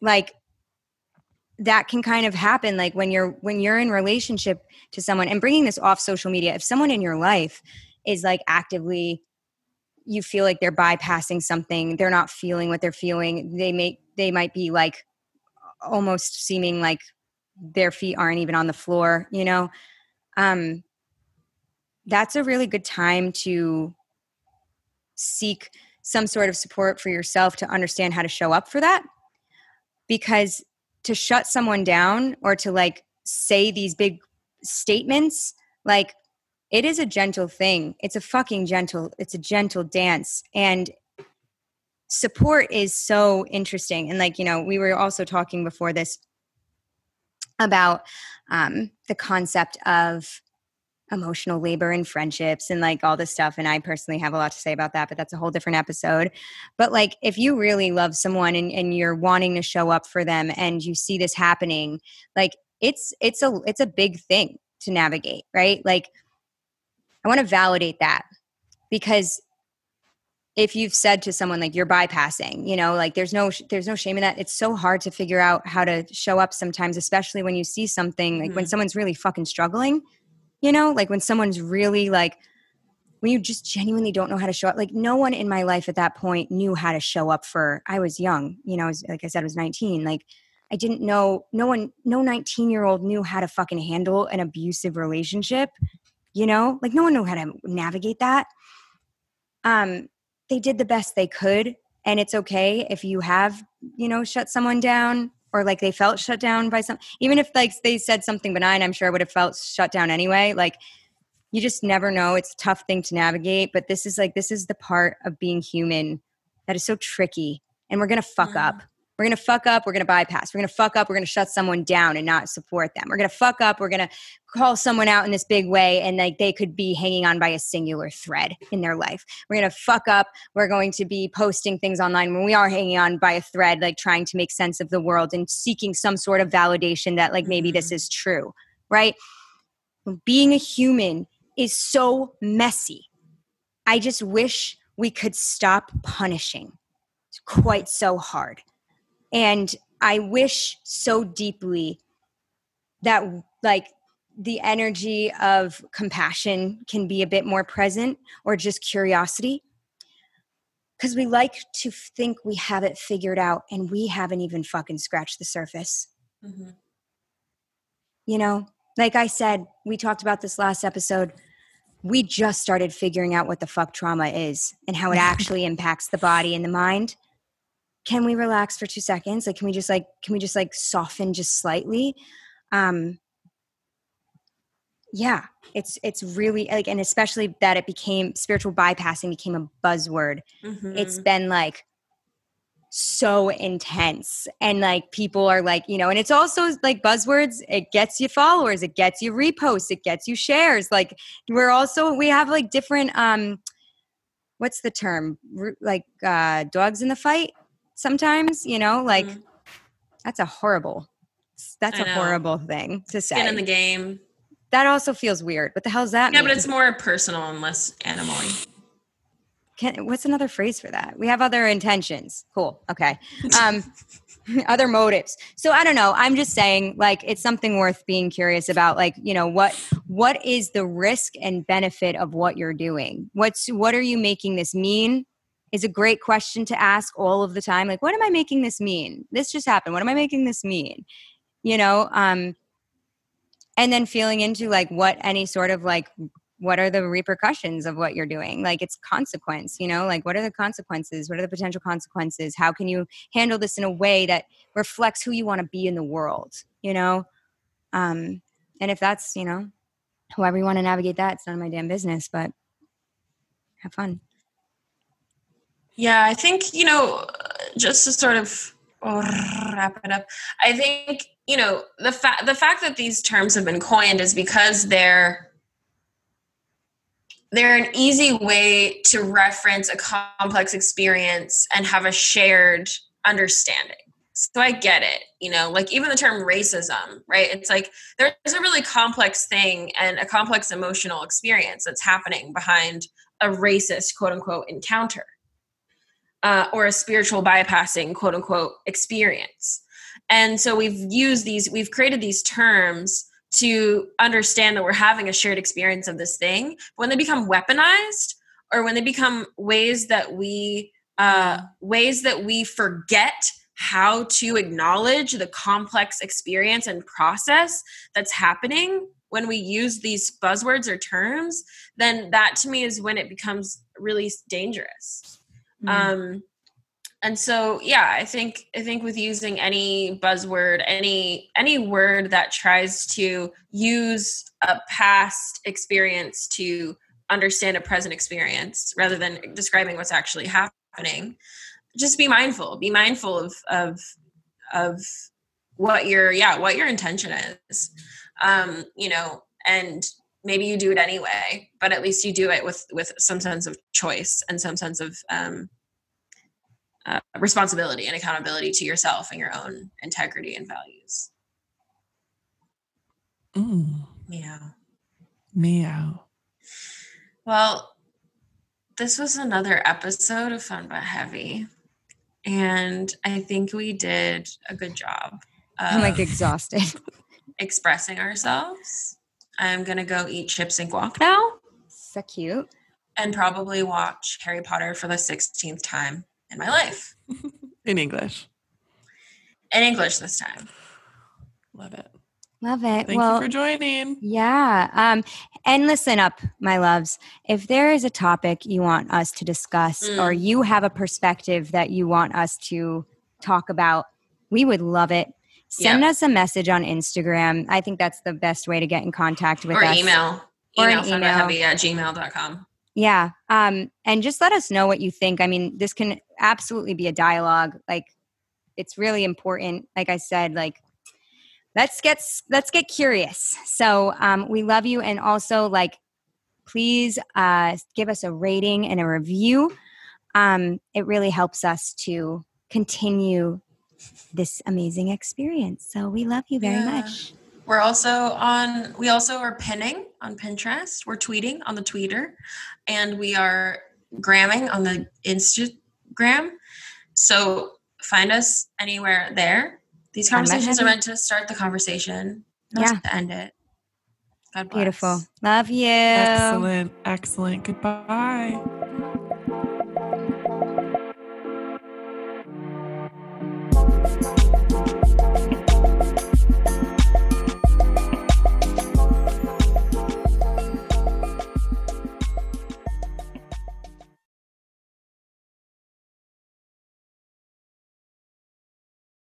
[SPEAKER 1] like that can kind of happen like when you're when you're in relationship to someone and bringing this off social media if someone in your life is like actively you feel like they're bypassing something they're not feeling what they're feeling they may they might be like almost seeming like their feet aren't even on the floor you know? Um that's a really good time to seek some sort of support for yourself to understand how to show up for that because to shut someone down or to like say these big statements like it is a gentle thing. It's a fucking gentle it's a gentle dance. And support is so interesting. And like you know we were also talking before this about um, the concept of emotional labor and friendships and like all this stuff and i personally have a lot to say about that but that's a whole different episode but like if you really love someone and, and you're wanting to show up for them and you see this happening like it's it's a it's a big thing to navigate right like I want to validate that because if you've said to someone like you're bypassing, you know, like there's no there's no shame in that. It's so hard to figure out how to show up sometimes, especially when you see something like mm-hmm. when someone's really fucking struggling, you know, like when someone's really like when you just genuinely don't know how to show up. Like no one in my life at that point knew how to show up for I was young, you know, like I said I was 19. Like I didn't know no one no 19 year old knew how to fucking handle an abusive relationship you know like no one knew how to navigate that um they did the best they could and it's okay if you have you know shut someone down or like they felt shut down by some even if like they said something benign i'm sure i would have felt shut down anyway like you just never know it's a tough thing to navigate but this is like this is the part of being human that is so tricky and we're gonna fuck up we're going to fuck up. We're going to bypass. We're going to fuck up. We're going to shut someone down and not support them. We're going to fuck up. We're going to call someone out in this big way and like they could be hanging on by a singular thread in their life. We're going to fuck up. We're going to be posting things online when we are hanging on by a thread, like trying to make sense of the world and seeking some sort of validation that like maybe this mm-hmm. is true, right? Being a human is so messy. I just wish we could stop punishing it's quite so hard and I wish so deeply that like the energy of compassion can be a bit more present or just curiosity because we like to think we have it figured out and we haven't even fucking scratched the surface. Mm-hmm. You know, like I said, we talked about this last episode. We just started figuring out what the fuck trauma is and how it actually impacts the body and the mind can we relax for two seconds? Like can we just like can we just like soften just slightly? Um yeah it's it's really like and especially that it became spiritual bypassing became a buzzword. Mm-hmm. it's been like so intense and like people are like you know and it's also like buzzwords it gets you followers it gets you reposts it gets you shares. Like we're also we have like different um what's the term? Like uh dogs in the fight sometimes, you know, like mm-hmm. that's a horrible that's a horrible thing to say.
[SPEAKER 2] Skin in the game.
[SPEAKER 1] That also feels weird. What the hell is that?
[SPEAKER 2] Yeah,
[SPEAKER 1] mean?
[SPEAKER 2] but it's more personal and less animal
[SPEAKER 1] can, what's another phrase for that? We have other intentions. Cool. Okay. Um, other motives. So I don't know. I'm just saying, like, it's something worth being curious about. Like, you know, what what is the risk and benefit of what you're doing? What's what are you making this mean? Is a great question to ask all of the time. Like, what am I making this mean? This just happened. What am I making this mean? You know, um, and then feeling into like what any sort of like what are the repercussions of what you're doing like it's consequence you know like what are the consequences what are the potential consequences how can you handle this in a way that reflects who you want to be in the world you know um and if that's you know however you want to navigate that it's none of my damn business but have fun
[SPEAKER 2] yeah i think you know just to sort of oh, wrap it up i think you know the fact the fact that these terms have been coined is because they're they're an easy way to reference a complex experience and have a shared understanding. So I get it, you know, like even the term racism, right? It's like there's a really complex thing and a complex emotional experience that's happening behind a racist quote unquote encounter uh, or a spiritual bypassing quote unquote experience. And so we've used these, we've created these terms to understand that we're having a shared experience of this thing. When they become weaponized or when they become ways that we uh, ways that we forget how to acknowledge the complex experience and process that's happening when we use these buzzwords or terms, then that to me is when it becomes really dangerous. Mm. Um, and so yeah i think i think with using any buzzword any any word that tries to use a past experience to understand a present experience rather than describing what's actually happening just be mindful be mindful of of of what your yeah what your intention is um you know and maybe you do it anyway but at least you do it with with some sense of choice and some sense of um uh, responsibility and accountability to yourself and your own integrity and values.
[SPEAKER 3] Mm.
[SPEAKER 2] Meow.
[SPEAKER 3] Meow.
[SPEAKER 2] Well, this was another episode of Fun But Heavy. And I think we did a good job.
[SPEAKER 1] I'm like exhausted.
[SPEAKER 2] expressing ourselves. I'm going to go eat chips and guac now.
[SPEAKER 1] So cute.
[SPEAKER 2] And probably watch Harry Potter for the 16th time in my life.
[SPEAKER 3] in English.
[SPEAKER 2] In English this time.
[SPEAKER 3] Love it.
[SPEAKER 1] Love it.
[SPEAKER 3] Thank
[SPEAKER 1] well,
[SPEAKER 3] you for joining.
[SPEAKER 1] Yeah. Um, and listen up, my loves. If there is a topic you want us to discuss mm. or you have a perspective that you want us to talk about, we would love it. Send yep. us a message on Instagram. I think that's the best way to get in contact with
[SPEAKER 2] or
[SPEAKER 1] us.
[SPEAKER 2] Email. Or email. Email. Heavy at gmail.com.
[SPEAKER 1] Yeah. Um, and just let us know what you think. I mean, this can absolutely be a dialogue. Like it's really important. Like I said, like let's get let's get curious. So um, we love you and also like please uh, give us a rating and a review. Um, it really helps us to continue this amazing experience. So we love you very yeah. much.
[SPEAKER 2] We're also on, we also are pinning on Pinterest. We're tweeting on the Twitter and we are gramming on the Instagram. So find us anywhere there. These conversations are meant to start the conversation, not yeah. to end it. God bless.
[SPEAKER 1] Beautiful. Love you.
[SPEAKER 3] Excellent. Excellent. Goodbye.